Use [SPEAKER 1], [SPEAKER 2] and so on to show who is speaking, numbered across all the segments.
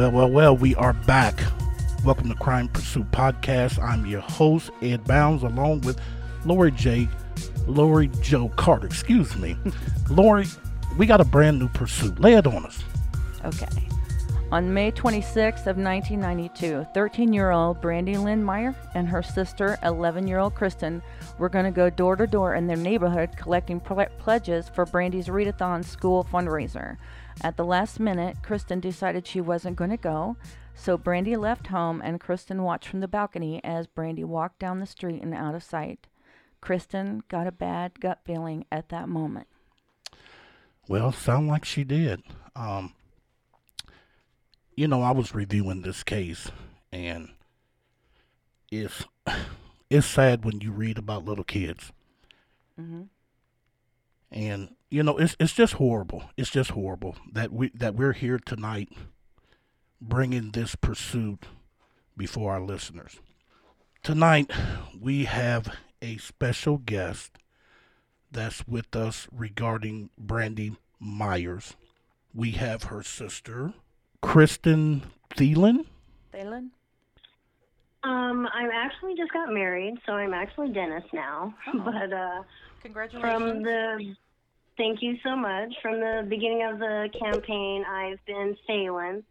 [SPEAKER 1] Well, well, well, we are back. Welcome to Crime Pursuit Podcast. I'm your host, Ed Bounds, along with Lori J. Lori Joe Carter, excuse me. Lori, we got a brand new pursuit. Lay it on us.
[SPEAKER 2] Okay. On May 26th of 1992, 13-year-old Brandy Lynn Meyer and her sister, 11-year-old Kristen, were going to go door to door in their neighborhood collecting ple- pledges for Brandy's Readathon school fundraiser. At the last minute, Kristen decided she wasn't going to go, so Brandy left home and Kristen watched from the balcony as Brandy walked down the street and out of sight. Kristen got a bad gut feeling at that moment.
[SPEAKER 1] Well, sound like she did. Um, you know, I was reviewing this case, and it's it's sad when you read about little kids,
[SPEAKER 2] hmm
[SPEAKER 1] and you know, it's it's just horrible. It's just horrible that we that we're here tonight, bringing this pursuit before our listeners. Tonight, we have a special guest that's with us regarding Brandy Myers. We have her sister, Kristen Thielen.
[SPEAKER 2] Thalen?
[SPEAKER 3] Um, I actually just got married, so I'm actually Dennis now.
[SPEAKER 2] Oh.
[SPEAKER 3] But uh,
[SPEAKER 2] Congratulations.
[SPEAKER 3] from the thank you so much. From the beginning of the campaign, I've been Thalen,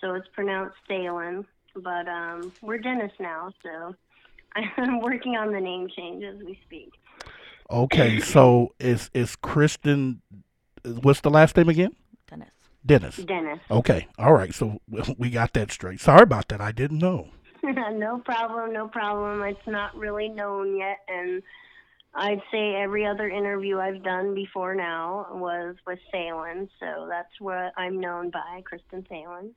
[SPEAKER 3] so it's pronounced Thalen. But um, we're Dennis now, so I'm working on the name change as we speak.
[SPEAKER 1] Okay, so is is Kristen? What's the last name again?
[SPEAKER 2] Dennis.
[SPEAKER 1] Dennis.
[SPEAKER 3] Dennis.
[SPEAKER 1] Okay, all right. So we got that straight. Sorry about that. I didn't know.
[SPEAKER 3] no problem, no problem. It's not really known yet, and I'd say every other interview I've done before now was with Thalen, so that's what I'm known by, Kristen Thalen.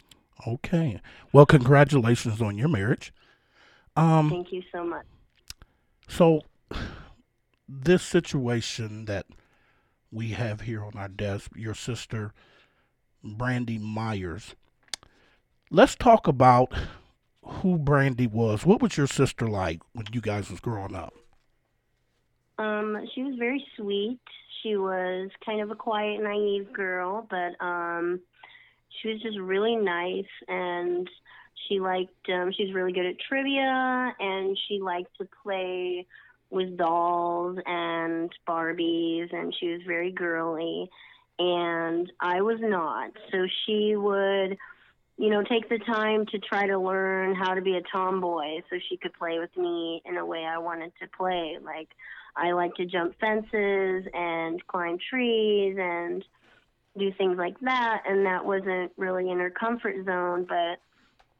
[SPEAKER 1] Okay. Well, congratulations on your marriage. Um.
[SPEAKER 3] Thank you so much.
[SPEAKER 1] So, this situation that we have here on our desk, your sister, Brandy Myers. Let's talk about who Brandy was. What was your sister like when you guys was growing up?
[SPEAKER 3] Um, she was very sweet. She was kind of a quiet, naive girl, but um, she was just really nice, and she liked. Um, she was really good at trivia, and she liked to play with dolls and Barbies, and she was very girly. And I was not, so she would you know, take the time to try to learn how to be a tomboy so she could play with me in a way I wanted to play. Like, I like to jump fences and climb trees and do things like that, and that wasn't really in her comfort zone, but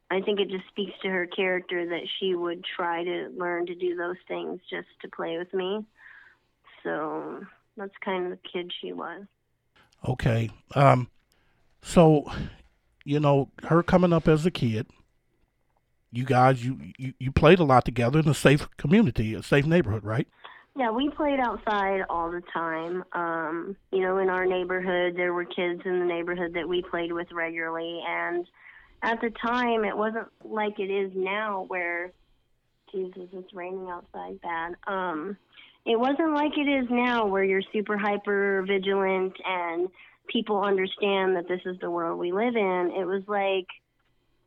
[SPEAKER 3] I think it just speaks to her character that she would try to learn to do those things just to play with me. So that's kind of the kid she was.
[SPEAKER 1] Okay. Um. So, you know, her coming up as a kid. You guys, you you, you played a lot together in a safe community, a safe neighborhood, right?
[SPEAKER 3] Yeah, we played outside all the time. Um, you know, in our neighborhood, there were kids in the neighborhood that we played with regularly. And at the time, it wasn't like it is now where, Jesus, it's raining outside bad. Um, it wasn't like it is now where you're super hyper vigilant and people understand that this is the world we live in. It was like,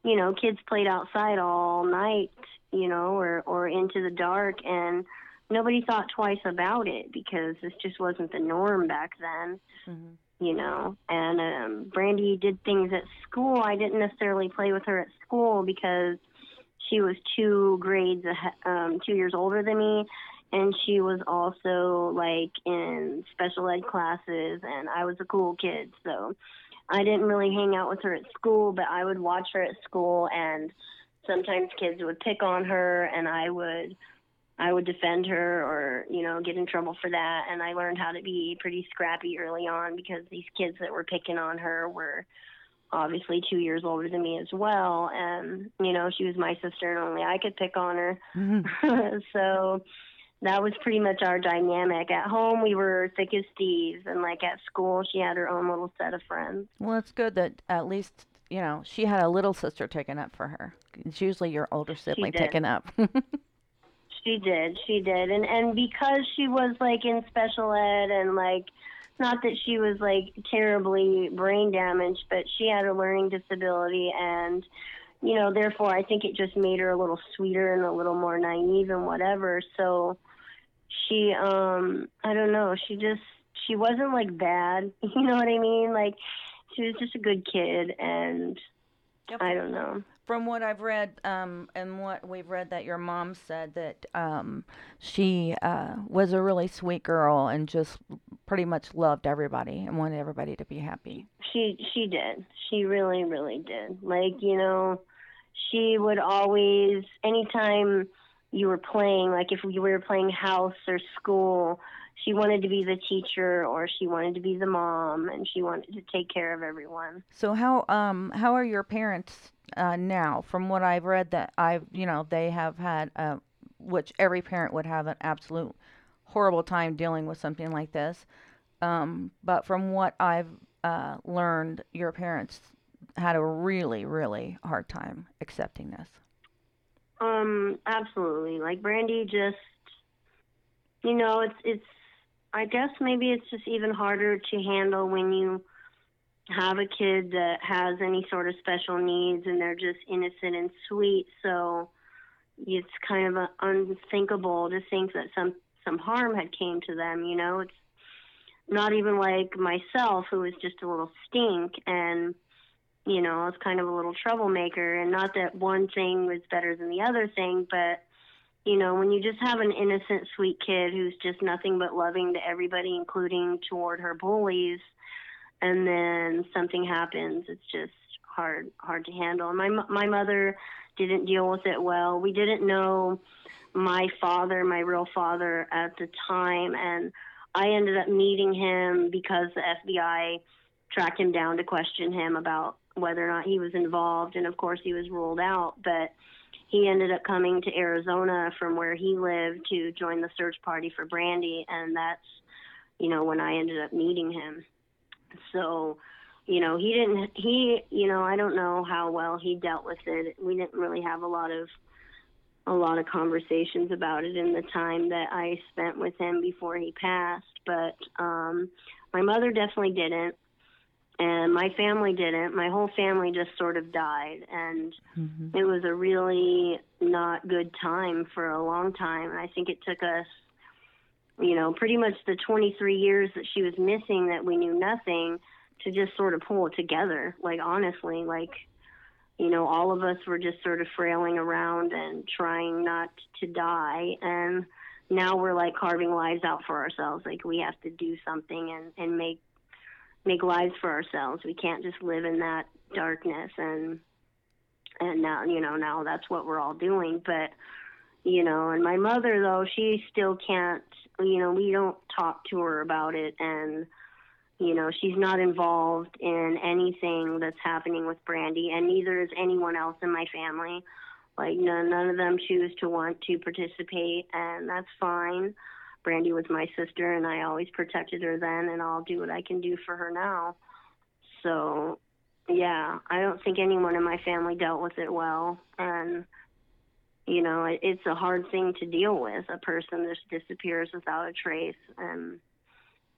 [SPEAKER 3] you know, kids played outside all night, you know, or, or into the dark. And, nobody thought twice about it because this just wasn't the norm back then
[SPEAKER 2] hmm
[SPEAKER 3] you know? And um brandy did things at school. I didn't necessarily play with her at school because she was two grades um two years older than me. And she was also like in special ed classes and i was a cool kid. So i didn't really hang out with her at school but i would watch her at school and sometimes kids would pick on her and i would I would defend her or, you know, get in trouble for that. And I learned how to be pretty scrappy early on because these kids that were picking on her were obviously two years older than me as well. And, you know, she was my sister and only I could pick on her. Mm-hmm. so that was pretty much our dynamic. At home, we were thick as thieves. And, like, at school, she had her own little set of friends.
[SPEAKER 2] Well, it's good that at least you know she had a little sister taking up for her. It's usually your older sibling taking up.
[SPEAKER 3] She did, she did, and and because she was like in special ed and like not that she was like terribly brain damaged, but she had a learning disability and you know, therefore I think it just made her a little sweeter and a little more naive and whatever. So she um I don't know, she just she wasn't like bad, you know what I mean? Like she was just a good kid and. I don't know.
[SPEAKER 2] From what I've read, um, and what we've read, that your mom said that um, she uh, was a really sweet girl and just pretty much loved everybody and wanted everybody to be happy.
[SPEAKER 3] She she did. She really really did. Like, you know, she would always anytime you were playing, like if we were playing house or school, she wanted to be the teacher or she wanted to be the mom and she wanted to take care of everyone.
[SPEAKER 2] So how um how are your parents uh, now? From what I've read, that I've you know they have had uh, which every parent would have an absolute horrible time dealing with something like this. Um, but from what I've uh, learned, your parents had a really really hard time accepting this.
[SPEAKER 3] Um, absolutely. Like Brandy just you know, it's it's I guess maybe it's just even harder to handle when you have a kid that has any sort of special needs and they're just innocent and sweet. So it's kind of unthinkable to think that some some harm had came to them. You know, it's not even like myself who was just a little stink and you know I was kind of a little troublemaker. And not that one thing was better than the other thing, but you know, when you just have an innocent, sweet kid who's just nothing but loving to everybody, including toward her bullies, and then something happens, it's just hard hard to handle. My my mother didn't deal with it well. We didn't know my father, my real father, at the time, and I ended up meeting him because the FBI tracked him down to question him about whether or not he was involved, and of course he was ruled out, but he ended up coming to Arizona from where he lived to join the search party for Brandy, and that's, you know, when I ended up meeting him. So, you know, he didn't, he, you know, I don't know how well he dealt with it. We didn't really have a lot of, a lot of conversations about it in the time that I spent with him before he passed, but um, my mother definitely didn't and my family didn't. My whole family just sort of died, and
[SPEAKER 2] Mm-hmm.
[SPEAKER 3] it was a really not good time for a long time. And I think it took us, you know, pretty much the 23 years that she was missing that we knew nothing to just sort of pull it together. Like honestly, like you know, all of us were just sort of frailing around and trying not to die and now we're like carving lives out for ourselves like we have to do something and and make make lives for ourselves. We can't just live in that darkness and and now you know now that's what we're all doing. But you know and my mother though she still can't you know we don't talk to her about it. And you know she's not involved in anything that's happening with brandy and neither is anyone else in my family. Like none none of them choose to want to participate and that's fine brandy was my sister and i always protected her then and i'll do what i can do for her now so yeah, I don't think anyone in my family dealt with it well, and you know, it, it's a hard thing to deal with. A person just disappears without a trace, and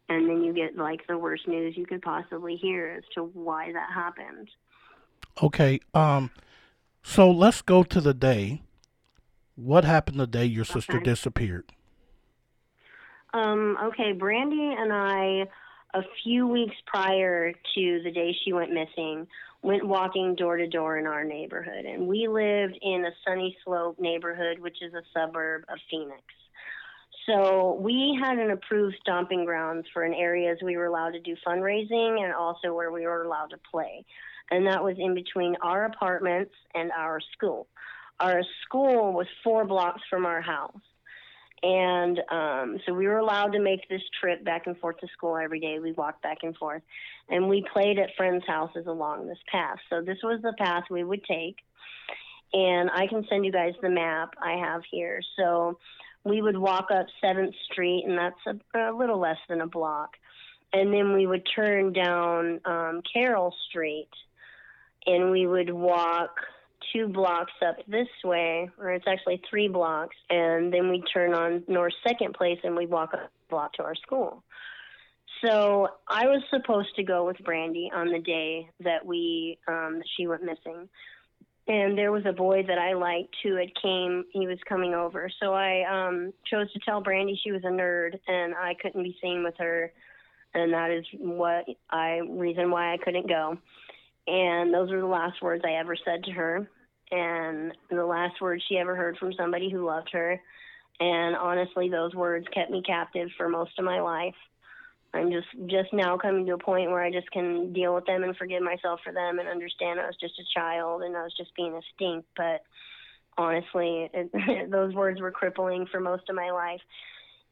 [SPEAKER 3] and then you get like the worst news you could possibly hear as to why that happened.
[SPEAKER 1] Okay. Um. So let's go to the day. What happened the day your sister
[SPEAKER 3] Okay.
[SPEAKER 1] disappeared?
[SPEAKER 3] Um, okay, Brandy and I, a few weeks prior to the day she went missing, went walking door to door in our neighborhood. And we lived in a Sunnyslope neighborhood, which is a suburb of Phoenix. So we had an approved stomping grounds for an areas we were allowed to do fundraising and also where we were allowed to play. And that was in between our apartments and our school. Our school was four blocks from our house. And um, so we were allowed to make this trip back and forth to school every day. We walked back and forth. And we played at friends' houses along this path. So this was the path we would take. And I can send you guys the map I have here. So we would walk up 7th Street, and that's a, a little less than a block. And then we would turn down um, Carroll Street, and we would walk two blocks up this way, or it's actually three blocks, and then we turn on North Second Place and we walk a block to our school. So I was supposed to go with Brandy on the day that we um she went missing. And there was a boy that I liked who had came he was coming over. So I um chose to tell Brandy she was a nerd and I couldn't be seen with her and that is what I reason why I couldn't go. And those were the last words I ever said to her and the last words she ever heard from somebody who loved her. And honestly, those words kept me captive for most of my life. I'm just just now coming to a point where I just can deal with them and forgive myself for them and understand I was just a child and I was just being a stink. But honestly, it, those words were crippling for most of my life.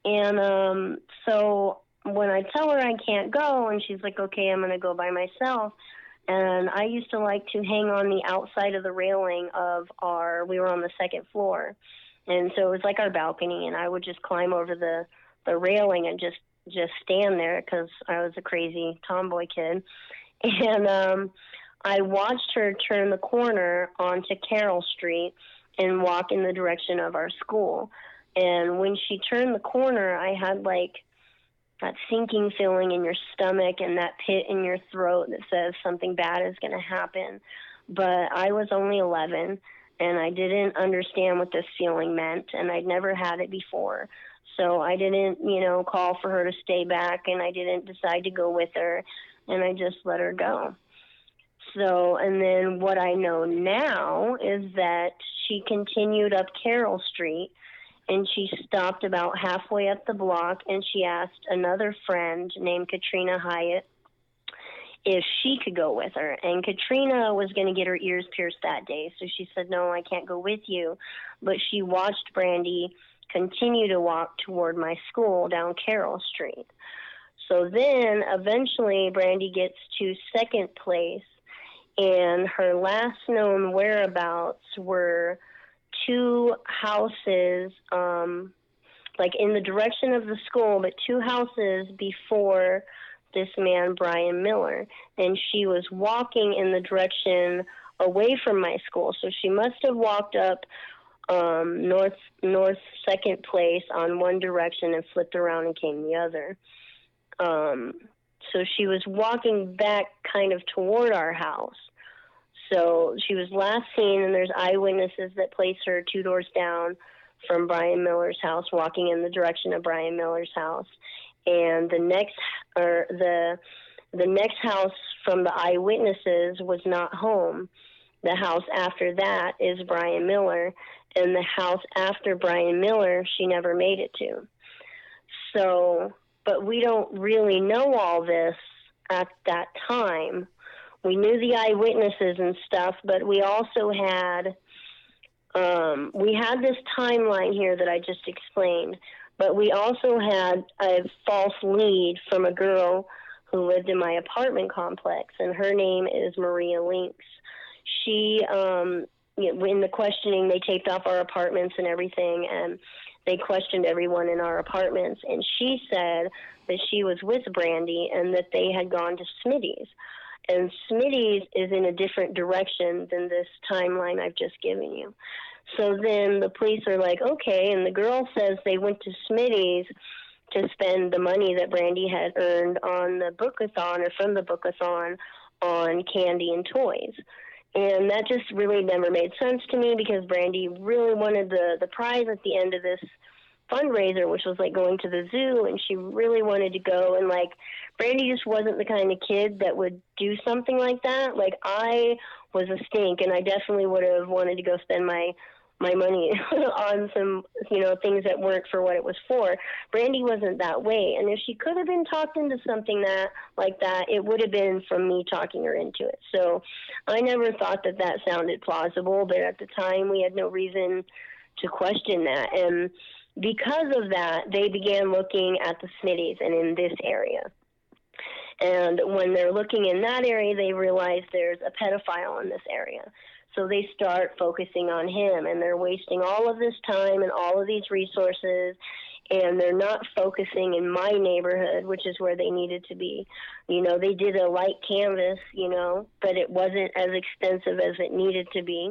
[SPEAKER 3] And um, so when I tell her I can't go, and she's like, "Okay, I'm to go by myself." And I used to like to hang on the outside of the railing of our. We were on the second floor, and so it was like our balcony, and I would just climb over the the railing and just just stand there because I was a crazy tomboy kid. And um, I watched her turn the corner onto Carroll Street and walk in the direction of our school. And when she turned the corner, I had like that sinking feeling in your stomach and that pit in your throat that says something bad is going to happen. But I was only 11 and I didn't understand what this feeling meant and I'd never had it before. So I didn't, you know, call for her to stay back and I didn't decide to go with her and I just let her go. So, and then what I know now is that she continued up Carroll Street and she stopped about halfway up the block and she asked another friend named Katrina Hyatt if she could go with her. And Katrina was going to get her ears pierced that day. So she said, No, I can't go with you. But she watched Brandy continue to walk toward my school down Carroll Street. So then eventually Brandy gets to second place, and her last known whereabouts were two houses, um, like in the direction of the school, but two houses before this man, Brian Miller. And she was walking in the direction away from my school. So she must have walked up um, north north second place on one direction and flipped around and came the other. Um, so she was walking back kind of toward our house. So she was last seen, and there's eyewitnesses that place her two doors down from Brian Miller's house, walking in the direction of Brian Miller's house. And the next, or the the next house from the eyewitnesses was not home. The house after that is Brian Miller, and the house after Brian Miller, she never made it to. So, but we don't really know all this at that time. We knew the eyewitnesses and stuff, but we also had um, we had this timeline here that I just explained, but we also had a false lead from a girl who lived in my apartment complex, and her name is Maria Links. She um, in the questioning, they taped off our apartments and everything, and they questioned everyone in our apartments. And she said that she was with Brandy and that they had gone to Smitty's. And Smitty's is in a different direction than this timeline I've just given you. So then the police are like, okay, and the girl says they went to Smitty's to spend the money that Brandy had earned on the bookathon or from the bookathon on candy and toys. And that just really never made sense to me because Brandy really wanted the the prize at the end of this fundraiser, which was like going to the zoo, and she really wanted to go. And like, Brandy just wasn't the kind of kid that would do something like that. Like, I was a stink, and I definitely would have wanted to go spend my my money on some you know things that weren't for what it was for. Brandy wasn't that way, and if she could have been talked into something that like that, it would have been from me talking her into it. So I never thought that that sounded plausible, but at the time we had no reason to question that, and because of that, they began looking at the Smitties and in this area. And when they're looking in that area, they realize there's a pedophile in this area. So they start focusing on him and they're wasting all of this time and all of these resources and they're not focusing in my neighborhood, which is where they needed to be. You know, they did a light canvas, you know, but it wasn't as extensive as it needed to be.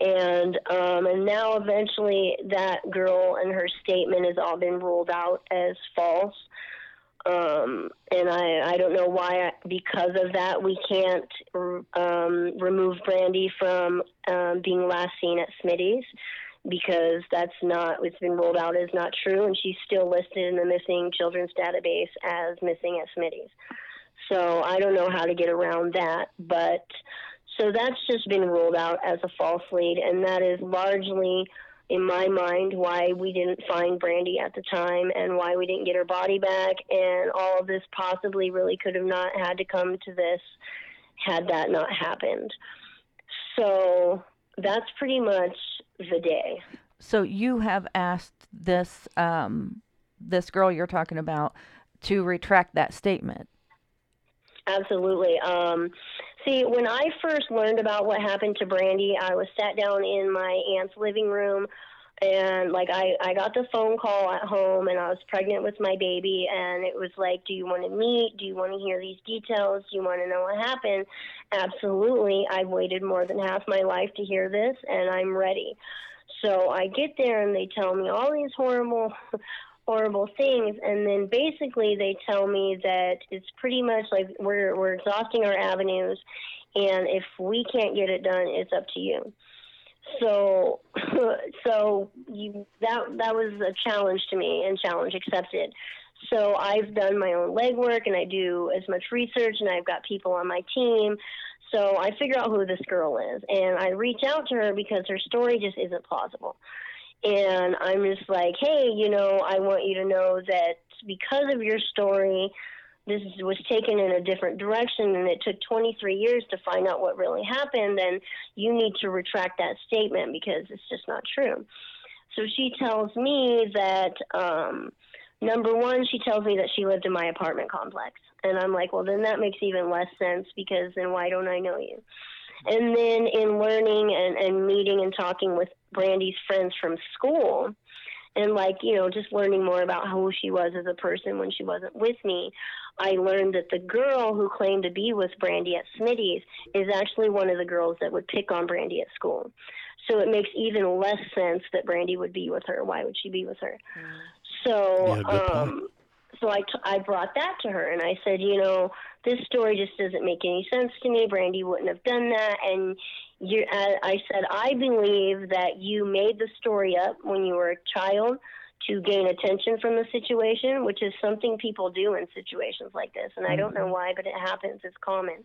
[SPEAKER 3] And um, and now eventually that girl and her statement has all been ruled out as false. Um, and I, I don't know why, because of that, we can't um, remove Brandy from um, being last seen at Smitty's because that's not, it's been ruled out as not true, and she's still listed in the missing children's database as missing at Smitty's. So I don't know how to get around that, but so that's just been ruled out as a false lead, and that is largely in my mind why we didn't find Brandy at the time and why we didn't get her body back and all of this possibly really could have not had to come to this had that not happened. So that's pretty much the day.
[SPEAKER 2] So you have asked this um, this girl you're talking about to retract that statement.
[SPEAKER 3] Absolutely. Um, see, when I first learned about what happened to Brandy, I was sat down in my aunt's living room and like I I got the phone call at home and I was pregnant with my baby and it was like do you want to meet? Do you want to hear these details? Do you want to know what happened? Absolutely I've waited more than half my life to hear this and I'm ready. So I get there and they tell me all these horrible horrible things. And then basically they tell me that it's pretty much like we're we're exhausting our avenues. And if we can't get it done it's up to you. So so you that that was a challenge to me and challenge accepted. So i've done my own legwork and i do as much research and i've got people on my team. So i figure out who this girl is. And i reach out to her because her story just isn't plausible and I'm just like, hey, you know, I want you to know that because of your story, this was taken in a different direction and it took 23 years to find out what really happened, then you need to retract that statement because it's just not true. So she tells me that, um, number one, she tells me that she lived in my apartment complex. And I'm like, well, then that makes even less sense because then why don't I know you? And then in learning and, and meeting and talking with Brandy's friends from school, and like you know just learning more about who she was as a person when she wasn't with me i learned that the girl who claimed to be with brandy at smitty's is actually one of the girls that would pick on brandy at school. So it makes even less sense that brandy would be with her. Why would she be with her? Mm. so yeah, um so I, t- I brought that to her and I said, you know, this story just doesn't make any sense to me. Brandy wouldn't have done that. And you, I said, I believe that you made the story up when you were a child to gain attention from the situation, which is something people do in situations like this. And I don't know mm-hmm. why, but it happens. It's common.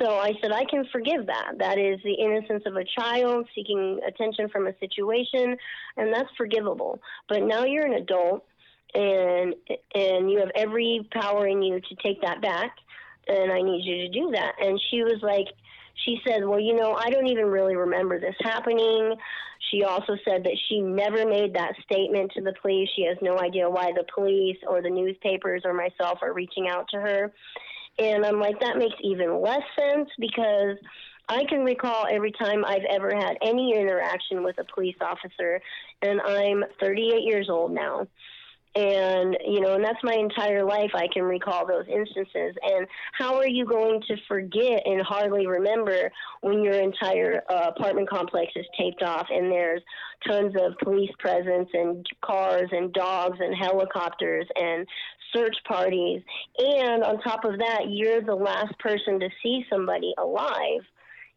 [SPEAKER 3] So I said, I can forgive that. That is the innocence of a child seeking attention from a situation, and that's forgivable. But now you're an adult and and you have every power in you to take that back and I need you to do that. And she was like, she said, well, you know, I don't even really remember this happening. She also said that she never made that statement to the police. She has no idea why the police or the newspapers or myself are reaching out to her. And I'm like, that makes even less sense because I can recall every time I've ever had any interaction with a police officer, and I'm 38 years old now and you know and that's my entire life. I can recall those instances. And how are you going to forget and hardly remember when your entire uh, apartment complex is taped off and there's tons of police presence and cars and dogs and helicopters and search parties? And on top of that you're the last person to see somebody alive.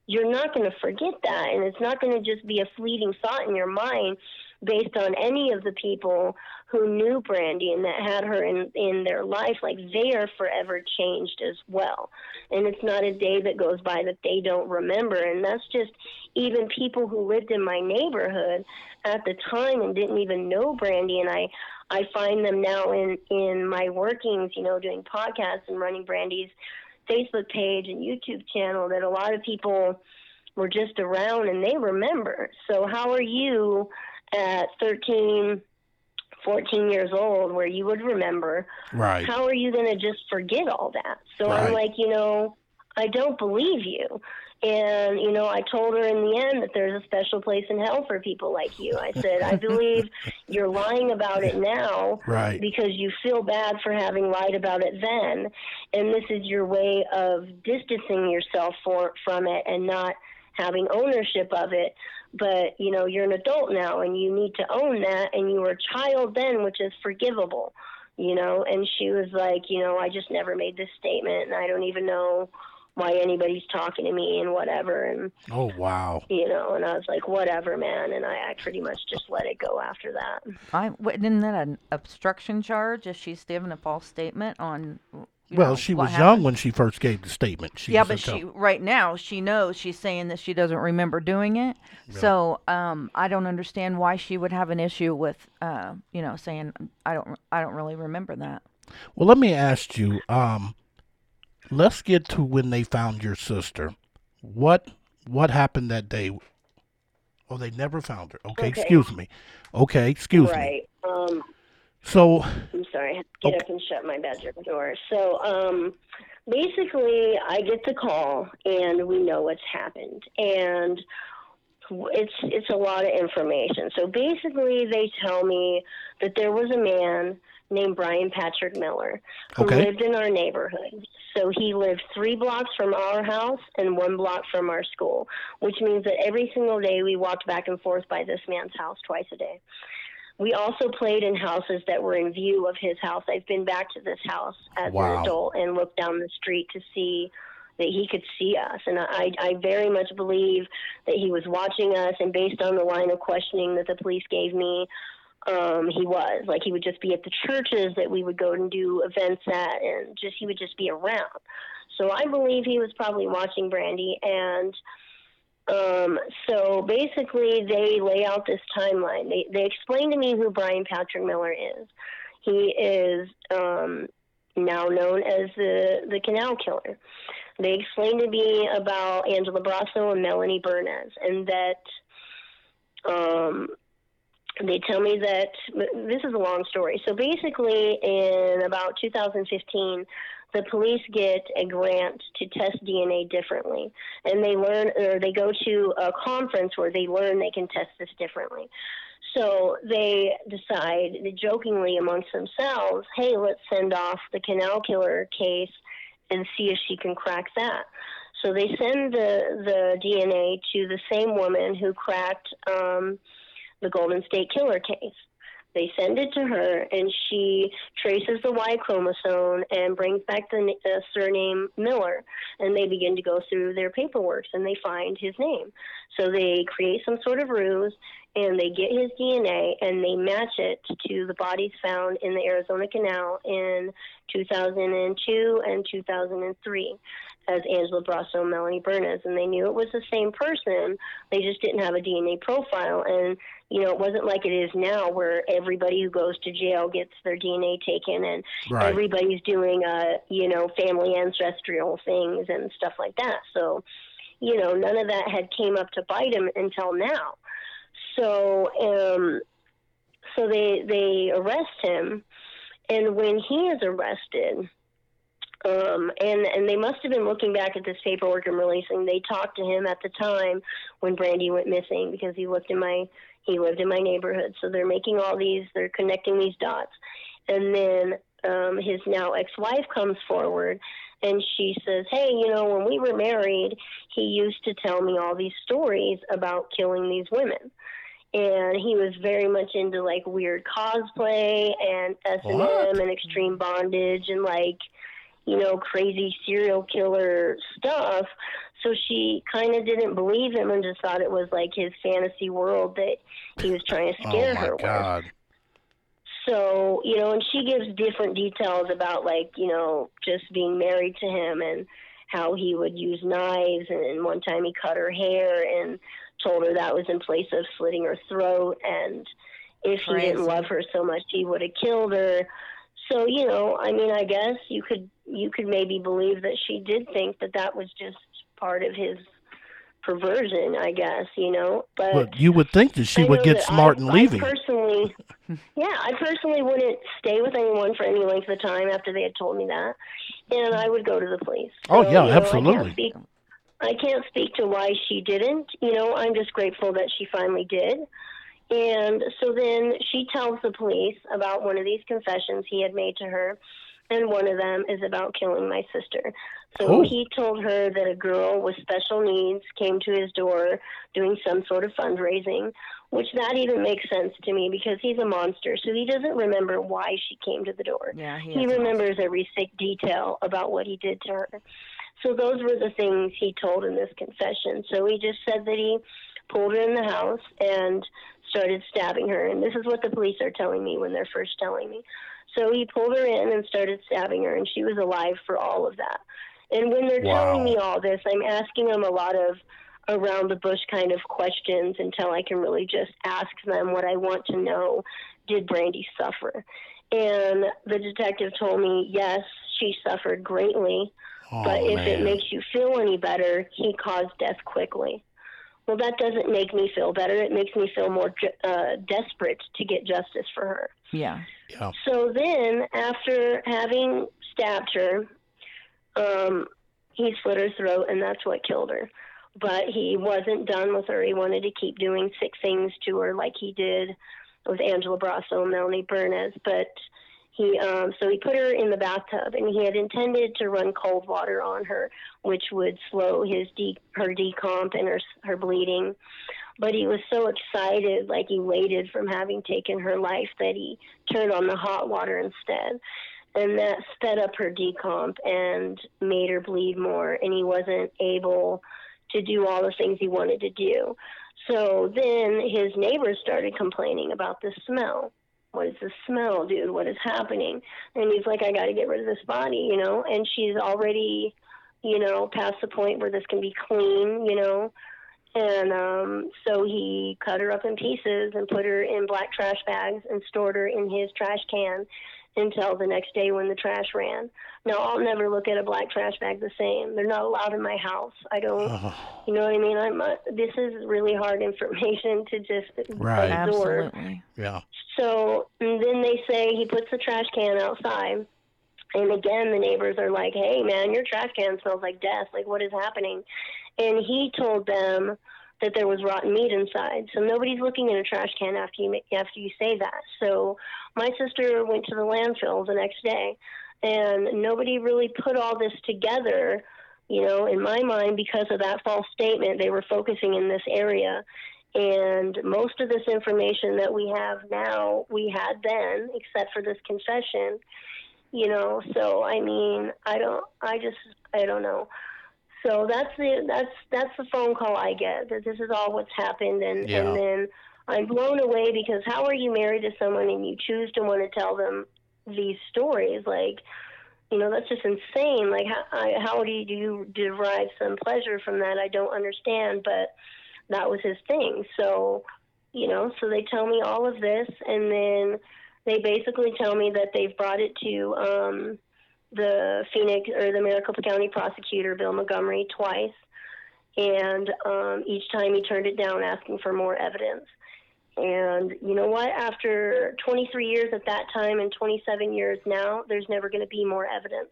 [SPEAKER 3] You're not going to forget that. And it's not going to just be a fleeting thought in your mind based on any of the people who knew Brandy and that had her in in their life, like they are forever changed as well. And it's not a day that goes by that they don't remember. And that's just even people who lived in my neighborhood at the time and didn't even know Brandy. And I I find them now in in my workings, you know, doing podcasts and running Brandy's Facebook page and YouTube channel that a lot of people were just around and they remember. So how are you at 13 14 years old where you would remember.
[SPEAKER 1] Right.
[SPEAKER 3] How are you going to just forget all that? So right. I'm like, you know, I don't believe you. And, you know, I told her in the end that there's a special place in hell for people like you. I said, I believe you're lying about it now
[SPEAKER 1] right.
[SPEAKER 3] because you feel bad for having lied about it then. And this is your way of distancing yourself for, from it and not having ownership of it but you know you're an adult now and you need to own that and you were a child then which is forgivable you know, and she was like, you know, I just never made this statement and I don't even know why anybody's talking to me and whatever and
[SPEAKER 1] Oh wow.
[SPEAKER 3] you know, and I was like, whatever, man, and I, I pretty much just let it go after that.
[SPEAKER 2] I what, isn't that an obstruction charge if she's giving a false statement on? You
[SPEAKER 1] Well,
[SPEAKER 2] know,
[SPEAKER 1] she was
[SPEAKER 2] happened?
[SPEAKER 1] young when she first gave the statement. She
[SPEAKER 2] yeah, but she
[SPEAKER 1] tel-
[SPEAKER 2] right now she knows she's saying that she doesn't remember doing it. So um, I don't understand why she would have an issue with uh, you know saying I don't I don't really remember that.
[SPEAKER 1] Well, let me ask you. Um, let's get to when they found your sister. What what happened that day? Oh, they never found her. Okay,
[SPEAKER 3] Okay.
[SPEAKER 1] excuse me. Okay, excuse me.
[SPEAKER 3] Right. Um,
[SPEAKER 1] So,
[SPEAKER 3] I'm sorry, I had to get
[SPEAKER 1] Okay.
[SPEAKER 3] up and shut my bedroom door. So, um, basically, I get the call, and we know what's happened, and it's it's a lot of information. So basically, they tell me that there was a man named Brian Patrick Miller who
[SPEAKER 1] Okay.
[SPEAKER 3] lived in our neighborhood. So he lived three blocks from our house and one block from our school, which means that every single day we walked back and forth by this man's house twice a day. We also played in houses that were in view of his house. I've been back to this house as
[SPEAKER 1] Wow.
[SPEAKER 3] an adult and looked down the street to see that he could see us. And I, I very much believe that he was watching us. And based on the line of questioning that the police gave me, um, he was like he would just be at the churches that we would go and do events at, and just he would just be around. So I believe he was probably watching Brandy, and um, so basically they lay out this timeline. They they explain to me who Brian Patrick Miller is. He is um, now known as the the Canal Killer. They explained to me about Angela Brasso and Melanie Bernas, and that um, they tell me that this is a long story. So basically, in about 2015, the police get a grant to test DNA differently, and they learn or they go to a conference where they learn they can test this differently. So they decide, jokingly amongst themselves, hey, let's send off the canal killer case and see if she can crack that. So they send the the DNA to the same woman who cracked um, the Golden State Killer case. They send it to her, and she traces the Y chromosome and brings back the uh, surname Miller. And they begin to go through their paperwork, and they find his name. So they create some sort of ruse, and they get his DNA, and they match it to the bodies found in the Arizona Canal in 2002 and 2003 as Angela Brasso and Melanie Bernas, and they knew it was the same person. They just didn't have a DNA profile, and you know it wasn't like it is now, where everybody who goes to jail gets their DNA taken, and
[SPEAKER 1] Right.
[SPEAKER 3] everybody's doing uh you know family ancestral things and stuff like that. So, you know, none of that had came up to bite him until now. So, um, so they they arrest him, and when he is arrested um, and and they must have been looking back at this paperwork and releasing. They talked to him at the time when Brandy went missing because he lived in my he lived in my neighborhood. So they're making all these, they're connecting these dots, and then um, his now ex-wife comes forward. And she says, "Hey, you know, when we were married, he used to tell me all these stories about killing these women, and he was very much into like weird cosplay and S and? M and extreme bondage and like you know, crazy serial killer stuff. So she kind of didn't believe him and just thought it was like his fantasy world that he was trying to
[SPEAKER 1] Oh
[SPEAKER 3] scare
[SPEAKER 1] my
[SPEAKER 3] her with.
[SPEAKER 1] God.
[SPEAKER 3] So, you know, and she gives different details about like, you know, just being married to him and how he would use knives and one time he cut her hair and told her that was in place of slitting her throat and if he didn't love her so much he would have killed her. So, you know, I mean, I guess you could you could maybe believe that she did think that that was just part of his perversion, I guess, you know. But
[SPEAKER 1] But you would think that she
[SPEAKER 3] I
[SPEAKER 1] would get smart
[SPEAKER 3] I,
[SPEAKER 1] and
[SPEAKER 3] I
[SPEAKER 1] leaving.
[SPEAKER 3] personally, yeah, I personally wouldn't stay with anyone for any length of time after they had told me that, and I would go to the police.
[SPEAKER 1] Oh, yeah,
[SPEAKER 3] you know,
[SPEAKER 1] absolutely.
[SPEAKER 3] I can't, speak, I can't speak to why she didn't. You know, I'm just grateful that she finally did. And so then she tells the police about one of these confessions he had made to her, and one of them is about killing my sister. So
[SPEAKER 1] Oh.
[SPEAKER 3] he told her that a girl with special needs came to his door doing some sort of fundraising, which that even makes sense to me because he's a monster. So he doesn't remember why she came to the door.
[SPEAKER 2] Yeah, he,
[SPEAKER 3] He remembers every sick detail about what he did to her. So those were the things he told in this confession. So he just said that he pulled her in the house and started stabbing her. And this is what the police are telling me when they're first telling me. So he pulled her in and started stabbing her, and she was alive for all of that. And when they're
[SPEAKER 1] Wow.
[SPEAKER 3] telling me all this, I'm asking them a lot of around the bush kind of questions until I can really just ask them what I want to know. Did Brandy suffer? And the detective told me, yes, she suffered greatly,
[SPEAKER 1] Oh,
[SPEAKER 3] but if it makes you feel any better, he caused death quickly. Well, that doesn't make me feel better. It makes me feel more uh, desperate to get justice for her.
[SPEAKER 2] Yeah.
[SPEAKER 1] yeah.
[SPEAKER 3] So then, after having stabbed her, um, he slit her throat, and that's what killed her. But he wasn't done with her. He wanted to keep doing sick things to her, like he did with Angela Brasso and Melanie Bernas. But he, um, so he put her in the bathtub, and he had intended to run cold water on her, which would slow his de- her decomp and her her bleeding. But he was so excited, like elated from having taken her life, that he turned on the hot water instead. And that sped up her decomp and made her bleed more, and he wasn't able to do all the things he wanted to do. So then his neighbors started complaining about the smell. What is the smell, dude? What is happening? And he's like, I got to get rid of this body, you know? And she's already, you know, past the point where this can be clean, you know? And um, so he cut her up in pieces and put her in black trash bags and stored her in his trash can until the next day when the trash ran. Now, I'll never look at a black trash bag the same. They're not allowed in my house. I don't,
[SPEAKER 1] Oh,
[SPEAKER 3] you know what I mean? I'm, uh, this is really hard information to just
[SPEAKER 1] Right.
[SPEAKER 3] absorb.
[SPEAKER 2] Absolutely.
[SPEAKER 1] yeah.
[SPEAKER 3] So and then they say he puts the trash can outside. And again, the neighbors are like, hey, man, your trash can smells like death. Like, what is happening? And he told them that there was rotten meat inside. So nobody's looking in a trash can after you after you say that. So my sister went to the landfill the next day, and nobody really put all this together. You know, in my mind, because of that false statement, they were focusing in this area. And most of this information that we have now, we had then, except for this confession. You know, so I mean, I don't, I just, I don't know. So that's the that's that's the phone call I get that this is all what's happened, and
[SPEAKER 1] Yeah.
[SPEAKER 3] and then I'm blown away because how are you married to someone and you choose to want to tell them these stories? Like, you know, that's just insane. Like, how, I, how do you, do you derive some pleasure from that? I don't understand, but that was his thing. So, you know, so they tell me all of this, and then they basically tell me that they've brought it to um, the Phoenix or the Maricopa County prosecutor, Bill Montgomery, twice. And um, each time he turned it down, asking for more evidence. And you know what? After 23 years at that time and 27 years now, there's never going to be more evidence.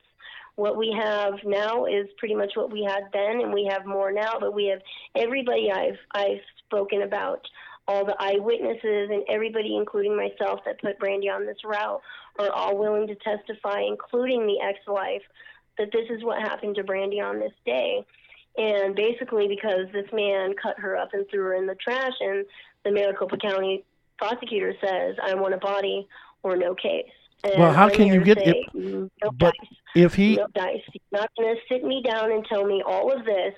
[SPEAKER 3] What we have now is pretty much what we had then, and we have more now. But we have everybody I've I've spoken about, all the eyewitnesses, and everybody, including myself, that put Brandy on this route, are all willing to testify, including the ex-wife, that this is what happened to Brandy on this day. And basically, because this man cut her up and threw her in the trash, and the Maricopa County prosecutor says, "I want a body or no case." And
[SPEAKER 1] Well, how can you get
[SPEAKER 3] say,
[SPEAKER 1] it-
[SPEAKER 3] No
[SPEAKER 1] but
[SPEAKER 3] dice.
[SPEAKER 1] If he,
[SPEAKER 3] No dice. You're not going to sit me down and tell me all of this,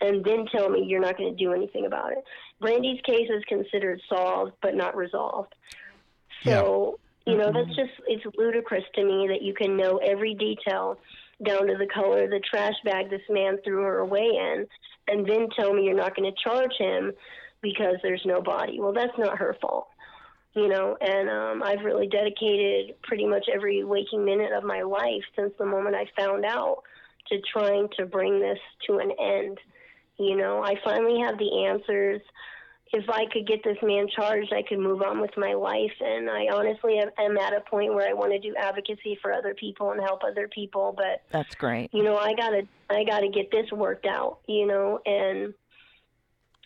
[SPEAKER 3] and then tell me you're not going to do anything about it. Brandy's case is considered solved, but not resolved. So, you know, that's just, it's ludicrous to me that you can know every detail down to the color of the trash bag this man threw her away in, and then tell me you're not going to charge him because there's no body. Well, that's not her fault. You know, and um, I've really dedicated pretty much every waking minute of my life since the moment I found out to trying to bring this to an end. You know, I finally have the answers. If I could get this man charged, I could move on with my life. And I honestly am, am at a point where I want to do advocacy for other people and help other people. But
[SPEAKER 2] That's great.
[SPEAKER 3] you know, I gotta, I gotta get this worked out. You know, and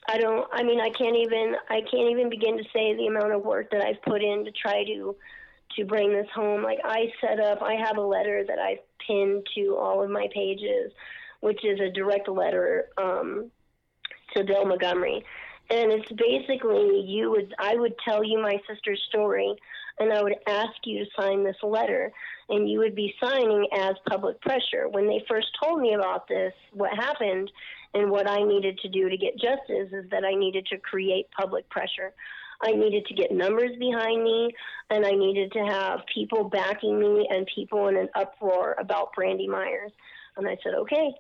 [SPEAKER 3] I don't. I mean, I can't even. I can't even begin to say the amount of work that I've put in to try to, to bring this home. Like I set up. I have a letter that I've pinned to all of my pages which is a direct letter um, to Bill Montgomery. And it's basically you would I would tell you my sister's story and I would ask you to sign this letter and you would be signing as public pressure. When they first told me about this, what happened and what I needed to do to get justice is that I needed to create public pressure. I needed to get numbers behind me, and I needed to have people backing me and people in an uproar about Brandy Myers. And I said, okay.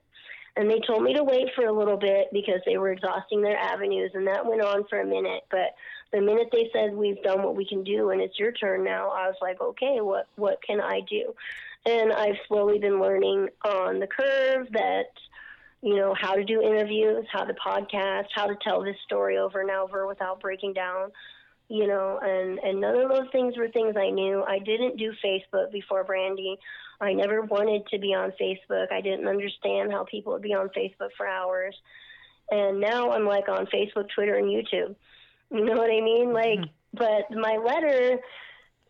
[SPEAKER 3] And they told me to wait for a little bit because they were exhausting their avenues, and that went on for a minute. But the minute they said we've done what we can do and it's your turn now, I was like, okay, what what can I do? And I've slowly been learning on the curve that you know how to do interviews, how to podcast, how to tell this story over and over without breaking down. You know, and and none of those things were things I knew. I didn't do Facebook before Brandy. I never wanted to be on Facebook. I didn't understand how people would be on Facebook for hours. And now I'm like on Facebook, Twitter, and YouTube. You know what I mean? Like, mm-hmm. but my letter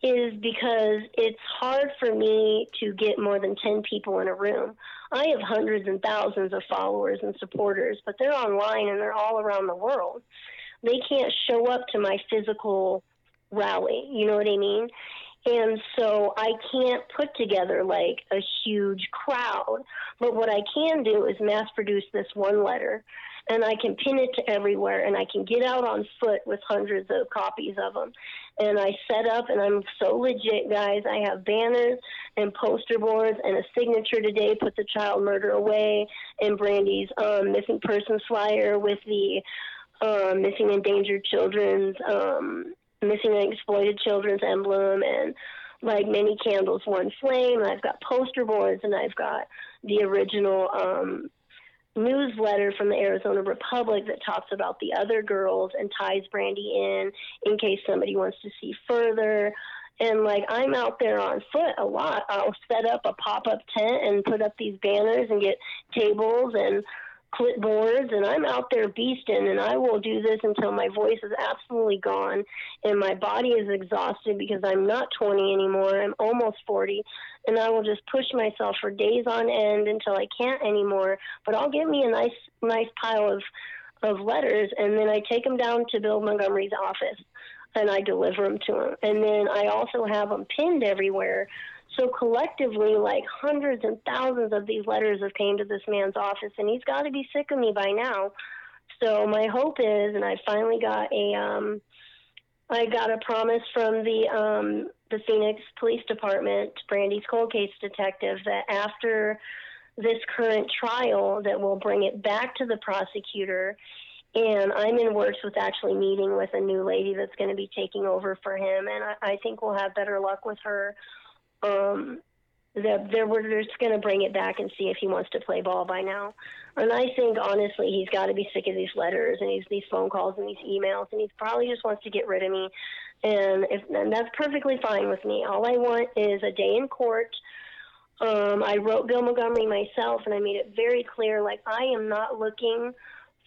[SPEAKER 3] is because it's hard for me to get more than 10 people in a room. I have hundreds and thousands of followers and supporters, but they're online and they're all around the world. They can't show up to my physical rally. You know what I mean? And so I can't put together like a huge crowd. But what I can do is mass produce this one letter and I can pin it to everywhere and I can get out on foot with hundreds of copies of them. And I set up and I'm so legit, guys. I have banners and poster boards and a signature today, put the child murder away, and Brandy's um, missing persons flyer with the um, missing endangered children's um, missing and exploited children's emblem and like many candles one flame i've got poster boards and i've got the original um newsletter from the arizona republic that talks about the other girls and ties brandy in in case somebody wants to see further. And like i'm out there on foot a lot. I'll set up a pop-up tent and put up these banners and get tables and clipboards and I'm out there beasting and I will do this until my voice is absolutely gone and my body is exhausted because I'm not 20 anymore. I'm almost 40 and I will just push myself for days on end until I can't anymore. But I'll get me a nice nice pile of of letters and then I take them down to Bill Montgomery's office and I deliver them to him. And then I also have them pinned everywhere so collectively, like hundreds and thousands of these letters have came to this man's office, and he's got to be sick of me by now. So my hope is, and I finally got a, um, I got a promise from the um, the Phoenix Police Department, Brandy's cold case detective, that after this current trial, that we'll bring it back to the prosecutor. And I'm in works with actually meeting with a new lady that's going to be taking over for him, and I, I think we'll have better luck with her um, that they're, they're just going to bring it back and see if he wants to play ball by now. And I think honestly, he's got to be sick of these letters and these these phone calls and these emails, and he probably just wants to get rid of me. And if and that's perfectly fine with me. All I want is a day in court. Um, I wrote Bill Montgomery myself, and I made it very clear, like I am not looking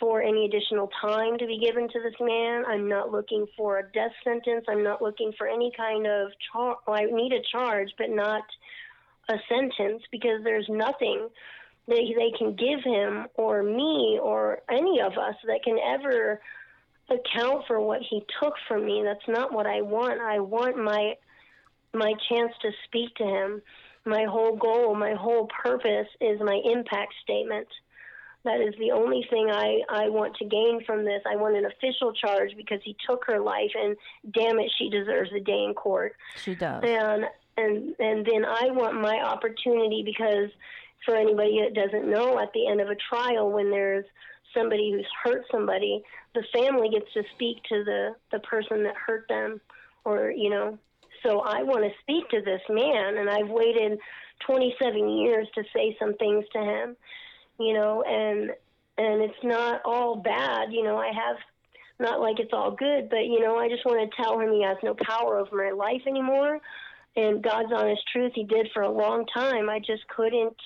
[SPEAKER 3] for any additional time to be given to this man. I'm not looking for a death sentence. I'm not looking for any kind of charge. Well, I need a charge, but not a sentence because there's nothing that they can give him or me or any of us that can ever account for what he took from me. That's not what I want. I want my my chance to speak to him. My whole goal, my whole purpose is my impact statement. That is the only thing I, I want to gain from this. I want an official charge because he took her life, and damn it, she deserves a day in court.
[SPEAKER 2] She does.
[SPEAKER 3] And and and then I want my opportunity because for anybody that doesn't know, at the end of a trial, when there's somebody who's hurt somebody, the family gets to speak to the the person that hurt them, or you know. So I want to speak to this man, and I've waited 27 years to say some things to him you know, and and it's not all bad, you know. I have not like it's all good, but you know, I just want to tell him he has no power over my life anymore. And God's honest truth, he did for a long time. I just couldn't